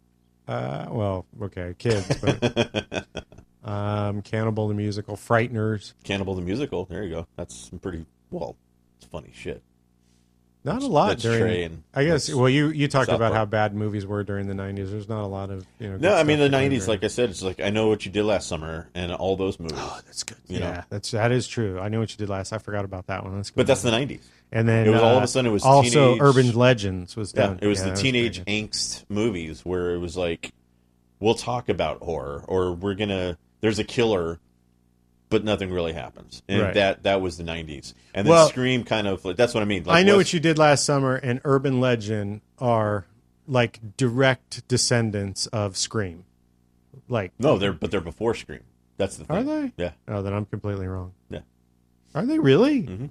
Speaker 1: Uh, well, okay, kids, but um, Cannibal the musical, Frighteners.
Speaker 3: Cannibal the musical. There you go. That's some pretty well. It's funny shit.
Speaker 1: Not a lot during.
Speaker 3: And
Speaker 1: I guess. Well, you you talked about how bad movies were during the '90s. There's not a lot of you know.
Speaker 3: No, I mean the '90s.
Speaker 1: during-
Speaker 3: Like I said, it's like I know what you did last summer and all those movies.
Speaker 1: Oh, that's good.
Speaker 3: You
Speaker 1: yeah,
Speaker 3: know.
Speaker 1: that's that is true. I know what you did last. I forgot about that one. That's good.
Speaker 3: but that's the '90s.
Speaker 1: and then
Speaker 3: it was all of
Speaker 1: uh,
Speaker 3: a sudden it was
Speaker 1: also
Speaker 3: teenage-
Speaker 1: Urban Legends was
Speaker 3: Yeah,
Speaker 1: done.
Speaker 3: it was
Speaker 1: Yeah,
Speaker 3: the teenage
Speaker 1: pretty
Speaker 3: angst movies where it was like, we'll talk about horror, or we're gonna. There's a killer, but nothing really happens, and
Speaker 1: Right.
Speaker 3: that that was the '90s. And then
Speaker 1: Well-
Speaker 3: Scream kind of. That's what I mean. Like
Speaker 1: I know what you did last summer, and Urban Legend are like direct descendants of Scream. Like,
Speaker 3: No, they're but they're before Scream. That's the thing.
Speaker 1: are they?
Speaker 3: Yeah,
Speaker 1: Oh, then I'm completely wrong.
Speaker 3: Yeah.
Speaker 1: Are they really?
Speaker 3: Mhm.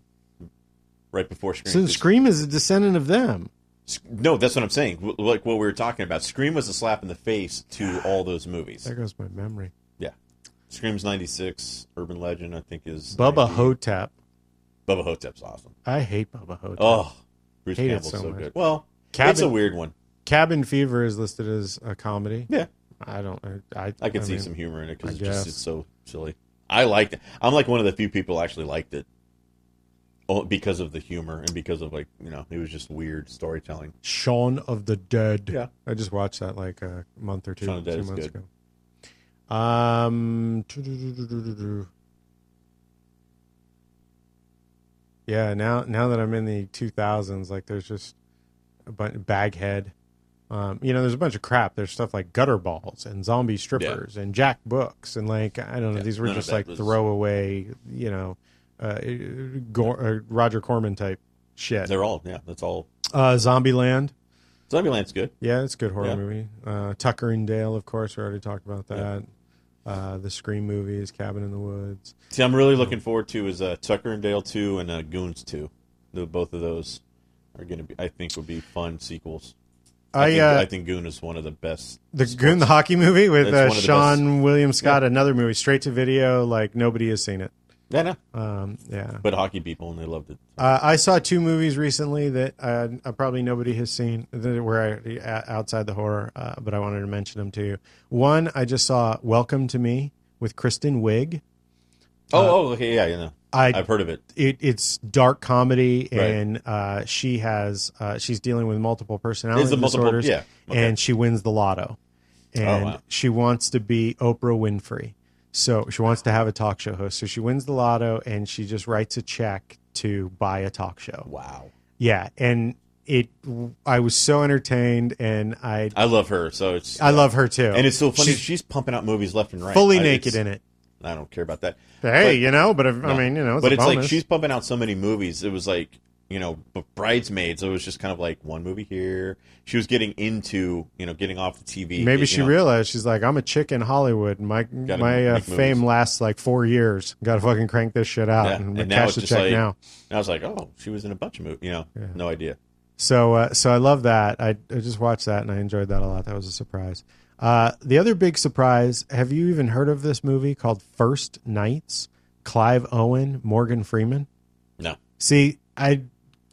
Speaker 3: right before Scream.
Speaker 1: So Scream is a descendant of them.
Speaker 3: No, that's what I'm saying. Like what we were talking about. Scream was a slap in the face to all those movies.
Speaker 1: There goes my memory.
Speaker 3: Scream's '96. Urban Legend, I think, is
Speaker 1: Bubba
Speaker 3: 90.
Speaker 1: Hotep.
Speaker 3: Bubba Ho-Tep's awesome.
Speaker 1: I hate Bubba Ho-Tep.
Speaker 3: Oh, Bruce
Speaker 1: Hate
Speaker 3: Campbell's
Speaker 1: so
Speaker 3: so, good. Well,
Speaker 1: Cabin-
Speaker 3: it's a weird one.
Speaker 1: Cabin Fever is listed as a comedy.
Speaker 3: Yeah,
Speaker 1: I don't. I I,
Speaker 3: I could see
Speaker 1: mean,
Speaker 3: some humor in it because it's just it's so silly. I liked it. I'm like one of the few people actually liked it. Oh, because of the humor and because of like you know it was just weird storytelling.
Speaker 1: Shaun of the Dead.
Speaker 3: Yeah.
Speaker 1: I just watched that like a month or two,
Speaker 3: Shaun of the Dead
Speaker 1: two
Speaker 3: is
Speaker 1: months
Speaker 3: good.
Speaker 1: ago. Um. Yeah. Now, now that I'm in the 2000s, like there's just a bunch Baghead. Um, you know, there's a bunch of crap. There's stuff like Gutterballs and zombie strippers and Jack Brooks and like I don't know.
Speaker 3: Yeah,
Speaker 1: these were just like
Speaker 3: was-
Speaker 1: throwaway, you know, uh, Gor- uh, Roger Corman type shit.
Speaker 3: They're all yeah. That's all.
Speaker 1: Uh, Zombieland.
Speaker 3: Zombieland's good.
Speaker 1: Yeah, it's a good horror
Speaker 3: Yeah.
Speaker 1: movie. Uh, Tucker and Dale, of course, we already talked about that. Uh, the Scream movies, Cabin in the Woods.
Speaker 3: See, I'm really looking forward to is uh, Tucker and Dale two and uh, Goons two. The, both of those are going to be, I think, would be fun sequels. I,
Speaker 1: I,
Speaker 3: think,
Speaker 1: uh,
Speaker 3: I think Goon is one of the best.
Speaker 1: the Goon, the hockey movie with
Speaker 3: It's
Speaker 1: uh,
Speaker 3: of the
Speaker 1: Seann William Scott, another movie, straight to video, like nobody has seen it.
Speaker 3: Yeah, no,
Speaker 1: Um, yeah.
Speaker 3: but hockey people and they loved it.
Speaker 1: Uh, I saw two movies recently that uh, uh, probably nobody has seen that were uh, outside the horror, uh, but I wanted to mention them to you. One, I just saw Welcome to Me with Kristen Wiig.
Speaker 3: Oh, oh, okay, yeah, you know,
Speaker 1: I
Speaker 3: I've heard of it.
Speaker 1: it, it's dark comedy
Speaker 3: Right.
Speaker 1: and uh, she has uh, she's dealing with multiple personality
Speaker 3: Is multiple-
Speaker 1: disorders
Speaker 3: yeah, okay.
Speaker 1: and she wins the lotto and
Speaker 3: wow.
Speaker 1: she wants to be oprah winfrey so she wants to have a talk show host so she wins the lotto and she just writes a check to buy a talk show
Speaker 3: Wow,
Speaker 1: yeah and it i was so entertained and i
Speaker 3: I love her. So it's
Speaker 1: i love her too
Speaker 3: and it's so funny.
Speaker 1: She's
Speaker 3: She's, pumping out movies left and right.
Speaker 1: fully
Speaker 3: I-
Speaker 1: naked in it
Speaker 3: I don't care about that.
Speaker 1: hey
Speaker 3: But-
Speaker 1: you know but if, i mean you know it's
Speaker 3: but it's like she's pumping out so many movies. It was like you know, bridesmaids. It was just kind of like one movie here. She was getting into you know getting off the TV.
Speaker 1: Maybe
Speaker 3: you
Speaker 1: she
Speaker 3: know.
Speaker 1: realized she's like, I'm a chick in Hollywood. My
Speaker 3: Gotta
Speaker 1: my uh, fame
Speaker 3: movies.
Speaker 1: lasts like four years. Got to fucking crank this shit out
Speaker 3: Yeah,
Speaker 1: and,
Speaker 3: and now
Speaker 1: cash the
Speaker 3: just
Speaker 1: check
Speaker 3: like-
Speaker 1: now.
Speaker 3: And I was like, oh, she was in a bunch of movies. You know,
Speaker 1: Yeah.
Speaker 3: no idea.
Speaker 1: So uh, so I love that. I, I just watched that and I enjoyed that a lot. That was a surprise. Uh, the other big surprise. Have you even heard of this movie called First Knights? Clive Owen, Morgan Freeman.
Speaker 3: No,
Speaker 1: See, I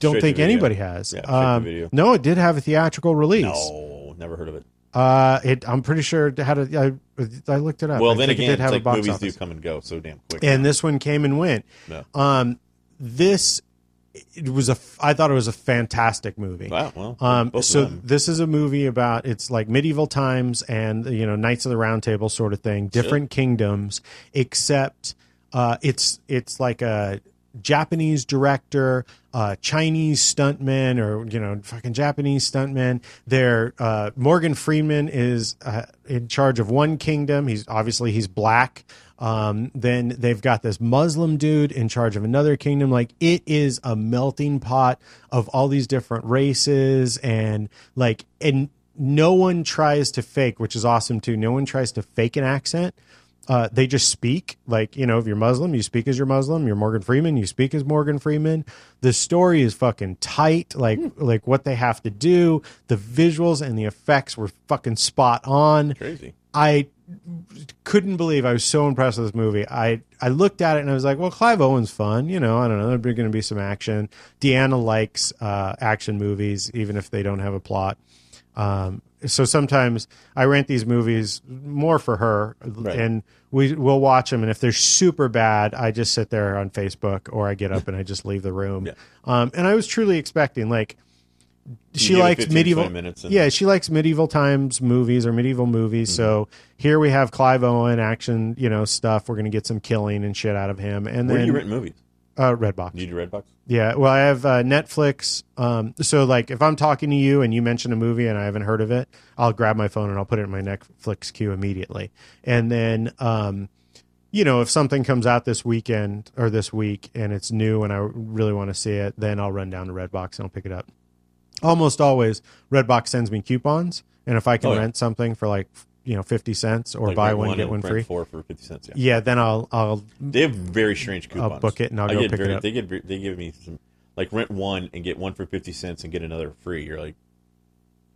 Speaker 1: don't
Speaker 3: Straight
Speaker 1: think anybody has.
Speaker 3: Yeah,
Speaker 1: um, no, it did have a theatrical release.
Speaker 3: no, never heard of it.
Speaker 1: Uh, it. I'm pretty sure it had a. I, I looked it up.
Speaker 3: Well,
Speaker 1: I
Speaker 3: then
Speaker 1: think it
Speaker 3: again,
Speaker 1: did have
Speaker 3: it's
Speaker 1: a
Speaker 3: like
Speaker 1: box
Speaker 3: movies
Speaker 1: office.
Speaker 3: do come and go so damn quick.
Speaker 1: and this one came and went.
Speaker 3: Yeah.
Speaker 1: Um, this it was a. I thought it was a fantastic movie.
Speaker 3: wow, well,
Speaker 1: Um, so this is a movie about it's like medieval times and you know Knights of the Round Table sort of thing, different kingdoms, except uh, it's it's like a Japanese director, uh, Chinese stuntman, or you know fucking Japanese stuntman. They're uh, Morgan Freeman is uh, in charge of one kingdom. He's obviously he's black. Um, then they've got this Muslim dude in charge of another kingdom. Like it is a melting pot of all these different races and like and no one tries to fake, which is awesome too. No one tries to fake an accent. Uh, they just speak like you know if you're Muslim, you speak as you're Muslim. You're Morgan Freeman, you speak as Morgan Freeman. The story is fucking tight. Like like what they have to do, the visuals and the effects were fucking spot on.
Speaker 3: crazy.
Speaker 1: I couldn't believe I was so impressed with this movie. I I looked at it and I was like, well, Clive Owen's fun. You know, I don't know. There's going to be some action. Deanna likes uh, action movies, even if they don't have a plot. Um, so sometimes I rent these movies more for her, and we we'll watch them. And if they're super bad, I just sit there on Facebook or I get up and I just leave the room.
Speaker 3: Yeah.
Speaker 1: Um, and I was truly expecting like she likes
Speaker 3: 15,
Speaker 1: medieval yeah she likes medieval times movies or medieval movies so here we have clive owen action you know stuff we're gonna get some killing and shit out of him and
Speaker 3: Where
Speaker 1: then
Speaker 3: you rent movies?
Speaker 1: Uh, redbox
Speaker 3: you do Redbox?
Speaker 1: yeah well i have uh, netflix um, so like if i'm talking to you and you mention a movie and i haven't heard of it i'll grab my phone and i'll put it in my netflix queue immediately and then um, you know if something comes out this weekend or this week and it's new and i really want to see it then i'll run down to redbox and i'll pick it up almost always redbox sends me coupons and if i can
Speaker 3: Oh, yeah.
Speaker 1: rent something for like you know 50 cents or
Speaker 3: Like
Speaker 1: buy
Speaker 3: rent
Speaker 1: one get one free
Speaker 3: Four for fifty cents. Yeah.
Speaker 1: yeah then i'll i'll
Speaker 3: They have very strange coupons.
Speaker 1: I'll book it and I'll
Speaker 3: I
Speaker 1: go
Speaker 3: get
Speaker 1: pick it up.
Speaker 3: They get they give me some like rent one and get one for fifty cents and get another free. You're like,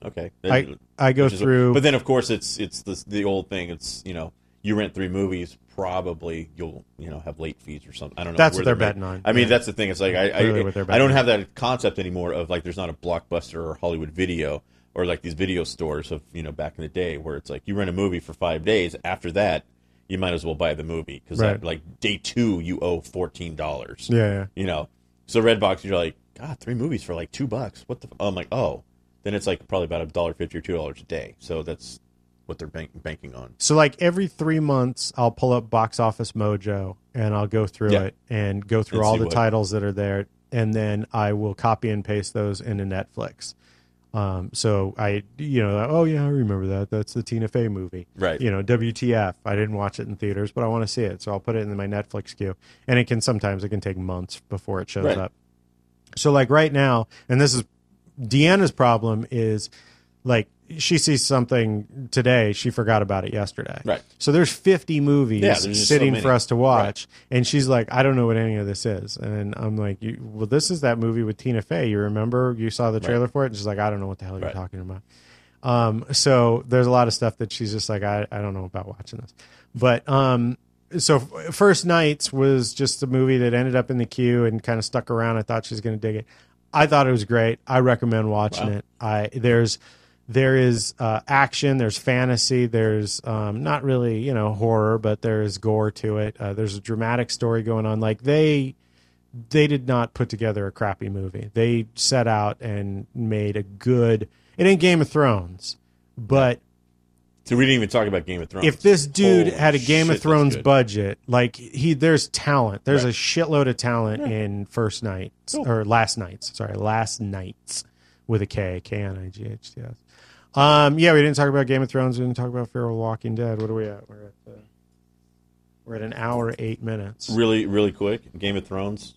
Speaker 3: okay.
Speaker 1: I, I go through
Speaker 3: But then of course it's it's the the old thing. It's you know you rent three movies, probably you'll you know have late fees or something. I don't know.
Speaker 1: That's what they're
Speaker 3: ma-
Speaker 1: betting on.
Speaker 3: I mean
Speaker 1: Yeah.
Speaker 3: that's the thing. It's like I
Speaker 1: Clearly
Speaker 3: I, I don't have that concept anymore of like there's not a blockbuster or Hollywood video or like these video stores of you know back in the day where it's like you rent a movie for five days. After that. You might as well buy the movie because
Speaker 1: Right.
Speaker 3: like day two you owe fourteen dollars
Speaker 1: yeah, yeah
Speaker 3: you know. So Redbox, you're like, God, three movies for like two bucks. What the? F-? I'm like, oh, then it's like probably about a dollar fifty or two dollars a day. So that's what they're bank- banking on.
Speaker 1: So like every three months, I'll pull up Box Office Mojo and I'll go through
Speaker 3: Yeah.
Speaker 1: it and go through
Speaker 3: And
Speaker 1: all the
Speaker 3: what-
Speaker 1: titles that are there, and then I will copy and paste those into Netflix. Um, so I, you know, oh yeah, I remember that. That's the Tina Fey movie,
Speaker 3: Right.
Speaker 1: You know, WTF. I didn't watch it in theaters, but I want to see it, so I'll put it in my Netflix queue. And it can sometimes it can take months before it shows
Speaker 3: Right.
Speaker 1: up. So like right now, and this is Deanna's problem is like she sees something today, she forgot about it yesterday.
Speaker 3: Right.
Speaker 1: So there's 50 movies
Speaker 3: Yeah, there's just so
Speaker 1: sitting for us to watch, and she's like, I don't know what any of this is, and I'm like, you, well, this is that movie with Tina Fey. You remember? You saw the trailer for it, and she's like, I don't know what the hell you're talking about. Um, so there's a lot of stuff that she's just like, I, I don't know about watching this, but um, so first knights was just a movie that ended up in the queue and kind of stuck around. I thought she was going to dig it. I thought it was great. I recommend watching
Speaker 3: Wow.
Speaker 1: it. I there's there is uh, action, there's fantasy, there's um, not really you know horror, but there's gore to it. Uh, there's a dramatic story going on. Like they they did not put together a crappy movie. They set out and made a good. It ain't Game of Thrones, but
Speaker 3: So we didn't even talk about Game of Thrones.
Speaker 1: if this dude
Speaker 3: Holy
Speaker 1: had a Game
Speaker 3: shit,
Speaker 1: of Thrones budget, like he, there's talent. There's
Speaker 3: Right.
Speaker 1: a shitload of talent in First Knights
Speaker 3: Cool.
Speaker 1: or Last Knights. Sorry, Last Knights with a K, K N I G H T S. Um, yeah, we didn't talk about Game of Thrones. We didn't talk about Fear of Walking Dead. What are we at? We're at uh, we're at an hour eight minutes.
Speaker 3: really, really quick, Game of Thrones,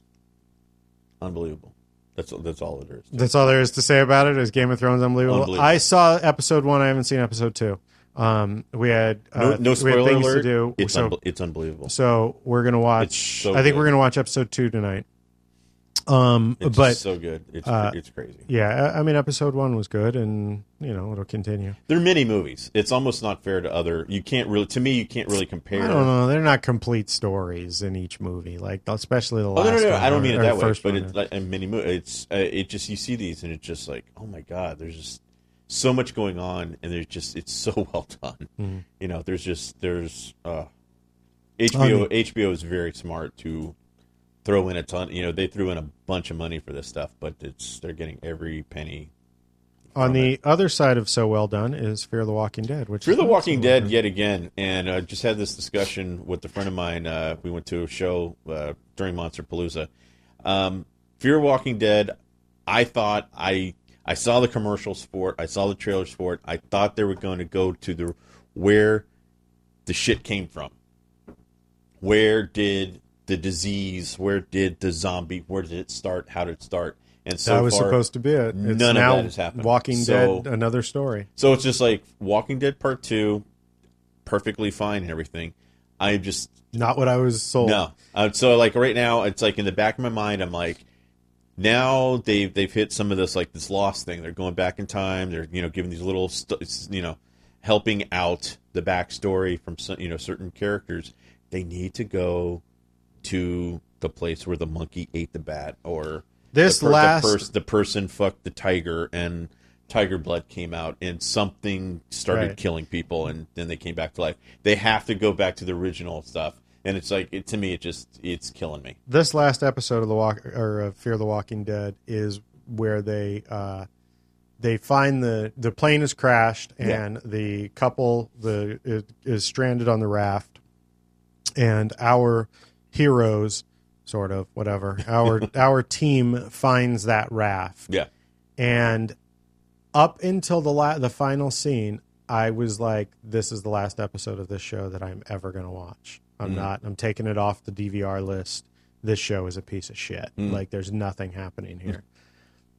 Speaker 3: unbelievable. That's that's all it is.
Speaker 1: That's all there is to say about it. Is Game of Thrones unbelievable?
Speaker 3: Unbelievable.
Speaker 1: I saw episode one. I haven't seen episode two. Um, we had
Speaker 3: No,
Speaker 1: uh,
Speaker 3: no
Speaker 1: we had
Speaker 3: spoiler
Speaker 1: things
Speaker 3: alert.
Speaker 1: to do.
Speaker 3: It's
Speaker 1: so
Speaker 3: unbe- it's unbelievable.
Speaker 1: So we're gonna watch.
Speaker 3: So
Speaker 1: I think
Speaker 3: good.
Speaker 1: we're gonna watch episode two tonight. Um,
Speaker 3: It's
Speaker 1: but
Speaker 3: so good. It's
Speaker 1: uh,
Speaker 3: it's crazy.
Speaker 1: yeah, I I mean, episode one was good, and you know it'll continue.
Speaker 3: They're mini movies. It's almost not fair to other. You can't really. To me, you can't really compare.
Speaker 1: I don't know. They're not complete stories in each movie, like especially the
Speaker 3: Oh
Speaker 1: last.
Speaker 3: no, no, no!
Speaker 1: one,
Speaker 3: I don't mean it that way.
Speaker 1: first
Speaker 3: But it's like a mini movie. It's uh, it just you see these and it's just like, oh my god, there's just so much going on, and there's just it's so well done.
Speaker 1: Mm-hmm.
Speaker 3: You know, there's just there's uh, HBO.
Speaker 1: On the-
Speaker 3: HBO is very smart to throw in a ton. You know, they threw in a bunch of money for this stuff, but it's they're getting every penny.
Speaker 1: On the other side of so well done is Fear the Walking Dead, which
Speaker 3: Fear the Walking
Speaker 1: so
Speaker 3: Dead yet again, and uh, just had this discussion with a friend of mine. Uh, we went to a show uh, during Monsterpalooza. Um, Fear Walking Dead. I thought I I saw the commercials for it. I saw the trailers for it. I thought they were going to go to the where the shit came from. Where did the disease? Where did the zombie? Where did it start? How did it start? And so
Speaker 1: that was
Speaker 3: far,
Speaker 1: supposed to be it. It's
Speaker 3: none of that has happened.
Speaker 1: Walking
Speaker 3: So-
Speaker 1: Dead, another story.
Speaker 3: So it's just like Walking Dead Part Two, perfectly fine and everything. I just
Speaker 1: Not what I was sold.
Speaker 3: no. Uh, so like right now, it's like in the back of my mind, I'm like, now they've they've hit some of this like this lost thing. They're going back in time. They're you know giving these little st- you know helping out the backstory from some, you know certain characters. They need to go to the place where the monkey ate the bat or
Speaker 1: This
Speaker 3: the, per-
Speaker 1: last
Speaker 3: the, pers- the person fucked the tiger and tiger blood came out and something started
Speaker 1: Right.
Speaker 3: killing people and then they came back to life they have to go back to the original stuff and it's like it, to me it just it's killing me
Speaker 1: this last episode of the walk or of Fear the Walking Dead is where they uh, they find the the plane has crashed
Speaker 3: Yeah.
Speaker 1: and the couple the is, is stranded on the raft and our heroes sort of whatever our our team finds that raft
Speaker 3: yeah
Speaker 1: and up until the la- the final scene I was like this is the last episode of this show that I'm ever going to watch. I'm
Speaker 3: Mhm.
Speaker 1: not I'm taking it off the DVR list. This show is a piece of shit.
Speaker 3: Mm.
Speaker 1: Like there's nothing happening here.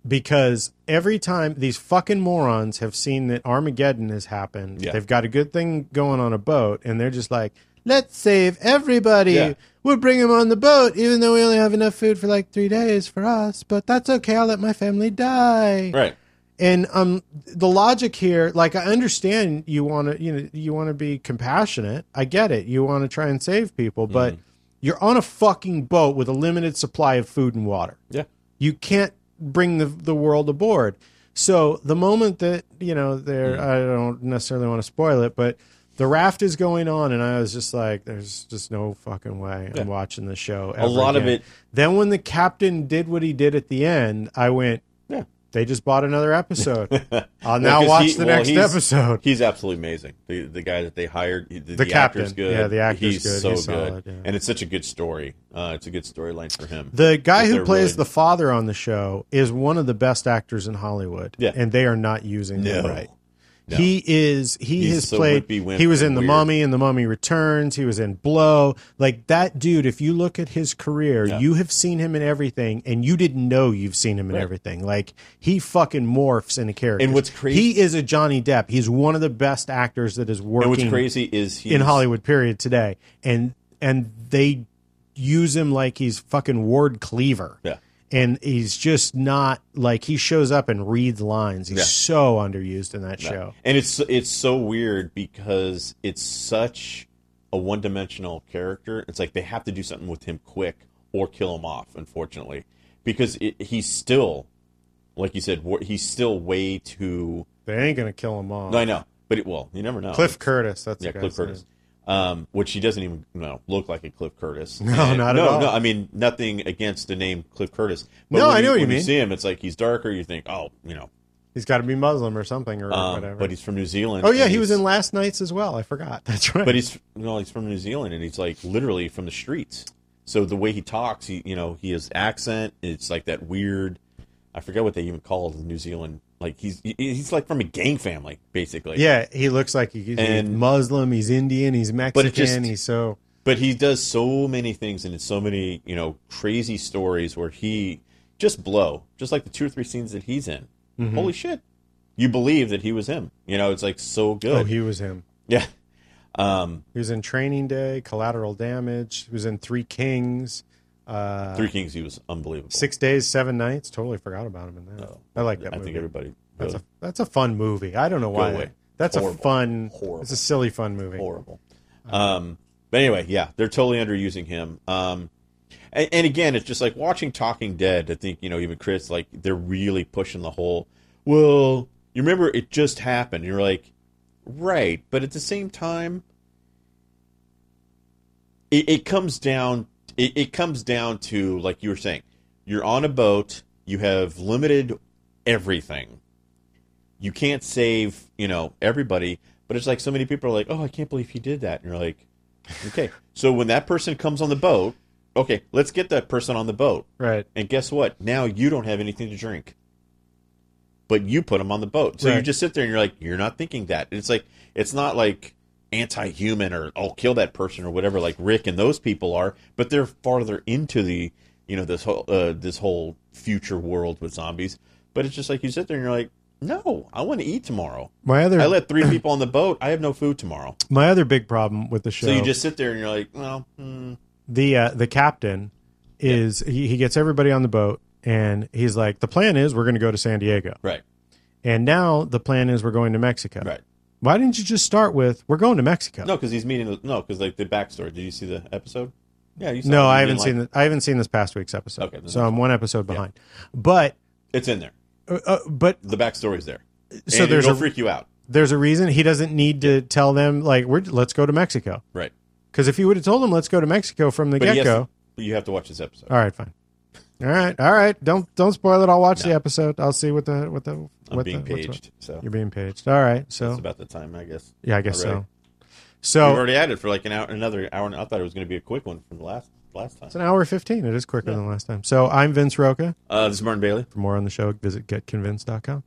Speaker 1: Because every time these fucking morons have seen that Armageddon has happened,
Speaker 3: Yeah.
Speaker 1: they've got a good thing going on a boat and they're just like, "Let's save everybody.
Speaker 3: Yeah.
Speaker 1: We'll bring them on the boat even though we only have enough food for like 3 days for us, but that's okay. I'll let my family die."
Speaker 3: right
Speaker 1: and um the logic here like i understand you want to you know you want to be compassionate i get it you want to try and save people but you're on a fucking boat with a limited supply of food and water
Speaker 3: yeah
Speaker 1: you can't bring the the world aboard so the moment that you know there i don't necessarily want to spoil it but the raft is going on and i was just like there's just no fucking way
Speaker 3: Yeah.
Speaker 1: i'm watching the show
Speaker 3: a lot of it
Speaker 1: then when the captain did what he did at the end i went
Speaker 3: yeah
Speaker 1: they just bought another episode. I'll now
Speaker 3: 'cause
Speaker 1: watch
Speaker 3: he-
Speaker 1: the
Speaker 3: well,
Speaker 1: next
Speaker 3: he's-
Speaker 1: episode.
Speaker 3: he's absolutely amazing the the guy that they hired he- the,
Speaker 1: The
Speaker 3: the
Speaker 1: captain.
Speaker 3: actor's good
Speaker 1: Yeah, the actor's
Speaker 3: he's
Speaker 1: good.
Speaker 3: so
Speaker 1: He's
Speaker 3: good
Speaker 1: yeah.
Speaker 3: and it's such a good story uh, it's a good storyline for him
Speaker 1: The guy who plays
Speaker 3: really-
Speaker 1: the father on the show is one of the best actors in Hollywood.
Speaker 3: Yeah.
Speaker 1: And they are not using him right.
Speaker 3: No.
Speaker 1: He is he
Speaker 3: He's
Speaker 1: has
Speaker 3: so
Speaker 1: played he was in The
Speaker 3: weird.
Speaker 1: Mummy and The Mummy Returns, he was in Blow. Like that dude, if you look at his career,
Speaker 3: Yeah.
Speaker 1: you have seen him in everything and you didn't know you've seen him in
Speaker 3: Right.
Speaker 1: everything. Like he fucking morphs in a character.
Speaker 3: And what's crazy-
Speaker 1: He is a Johnny Depp. He's one of the best actors that is working
Speaker 3: and what's crazy is
Speaker 1: in Hollywood period today, and and they use him like he's fucking Ward Cleaver,
Speaker 3: yeah
Speaker 1: and he's just not like he shows up and reads lines. He's
Speaker 3: Yeah.
Speaker 1: so underused in that show.
Speaker 3: And it's it's so weird because it's such a one dimensional character. It's like they have to do something with him quick or kill him off. Unfortunately, because it, he's still, like you said, he's still way too.
Speaker 1: They ain't gonna kill him all.
Speaker 3: No, I know, but it, well, you never know.
Speaker 1: Cliff Curtis, that's
Speaker 3: yeah, Cliff Curtis.
Speaker 1: name.
Speaker 3: Um, which he doesn't even you know, look like a Cliff Curtis.
Speaker 1: No,
Speaker 3: And-
Speaker 1: not at all.
Speaker 3: No, I mean nothing against the name Cliff Curtis. But
Speaker 1: No, I know what you
Speaker 3: when
Speaker 1: mean.
Speaker 3: You see him, it's like he's darker. You think, oh, you know,
Speaker 1: He's got to be Muslim or something or
Speaker 3: um,
Speaker 1: whatever.
Speaker 3: but he's from New Zealand.
Speaker 1: oh yeah, he was in Last Knights as well. I forgot. That's right.
Speaker 3: but he's you know he's from New Zealand and he's like literally from the streets. So the way he talks, he you know he has accent. It's like that weird. I forget what they even call the New Zealand. Like he's he's like from a gang family basically.
Speaker 1: yeah, he looks like he- he's
Speaker 3: And-
Speaker 1: Muslim. He's Indian. He's Mexican.
Speaker 3: just-
Speaker 1: he's so
Speaker 3: But he does so many things and it's so many you know crazy stories where he just blow just like the two or three scenes that he's in.
Speaker 1: Mm-hmm.
Speaker 3: Holy shit! You believe that he was him. You know, it's like so good.
Speaker 1: oh he was him.
Speaker 3: yeah. Um,
Speaker 1: He was in Training Day, Collateral Damage. He was in Three Kings. Uh,
Speaker 3: Three Kings, he was unbelievable.
Speaker 1: Six Days, Seven Nights. Totally forgot about him in that.
Speaker 3: Oh,
Speaker 1: I like that
Speaker 3: I
Speaker 1: movie.
Speaker 3: think everybody.
Speaker 1: that's a that's a fun movie. I don't know why. That's
Speaker 3: Horrible.
Speaker 1: a fun.
Speaker 3: Horrible.
Speaker 1: It's a silly fun movie.
Speaker 3: horrible. Um, but anyway, yeah, they're totally underusing him. Um, and, and again, it's just like watching Talking Dead. I think you know even Chris like they're really pushing the whole. Well, You remember it just happened. You're like, right, but at the same time, it, it comes down. It, it comes down to like you were saying, you're on a boat. You have limited everything. You can't save, you know, everybody. But it's like so many people are like, "Oh, I can't believe he did that," and you're like, "Okay." so when that person comes on the boat, okay, let's get that person on the boat.
Speaker 1: Right.
Speaker 3: And guess what? Now you don't have anything to drink. But you put them on the boat. So you just sit there and you're like, you're not thinking that. It's like, it's not like anti human or, oh, kill that person or whatever, like Rick and those people are, but they're farther into the, you know, this whole, uh, this whole future world with zombies. But it's just like you sit there and you're like, no, I want to eat tomorrow.
Speaker 1: My other
Speaker 3: I let three people on the boat. I have no food tomorrow.
Speaker 1: my other big problem with the show
Speaker 3: So you just sit there and you're like, well, hmm,
Speaker 1: the uh, the captain is he, he gets everybody on the boat and he's like the plan is we're going to go to San Diego
Speaker 3: right,
Speaker 1: and now the plan is we're going to Mexico.
Speaker 3: right.
Speaker 1: Why didn't you just start with we're going to Mexico?
Speaker 3: No, because he's meeting. No, because like the backstory. Did you see the episode? Yeah, you saw
Speaker 1: No,
Speaker 3: it. You
Speaker 1: I haven't seen
Speaker 3: it.
Speaker 1: the, I haven't seen this past week's episode.
Speaker 3: Okay,
Speaker 1: so I'm one episode behind. But
Speaker 3: It's in there.
Speaker 1: uh, uh, but
Speaker 3: The backstory's there.
Speaker 1: So
Speaker 3: and
Speaker 1: there's
Speaker 3: it'll
Speaker 1: a-
Speaker 3: freak you out.
Speaker 1: there's a reason he doesn't need to tell them like we're let's go to Mexico
Speaker 3: Right.
Speaker 1: because if he would have told them let's go to Mexico from the get go,
Speaker 3: but you have to watch this episode.
Speaker 1: All right, fine. All right, all right. Don't don't spoil it. I'll watch the episode. I'll see what the what the
Speaker 3: I'm
Speaker 1: what
Speaker 3: being
Speaker 1: the,
Speaker 3: paged, so.
Speaker 1: You're being paged. All right. So
Speaker 3: that's about the time, I guess.
Speaker 1: yeah, I guess
Speaker 3: already.
Speaker 1: so.
Speaker 3: We've
Speaker 1: So
Speaker 3: already had it for like an hour, another hour. And I thought it was going to be a quick one from the last last time.
Speaker 1: it's an hour fifteen. It is quicker than last time. So I'm Vince Roca.
Speaker 3: Uh, this is Martin Bailey.
Speaker 1: For more on the show, visit getconvinced.com.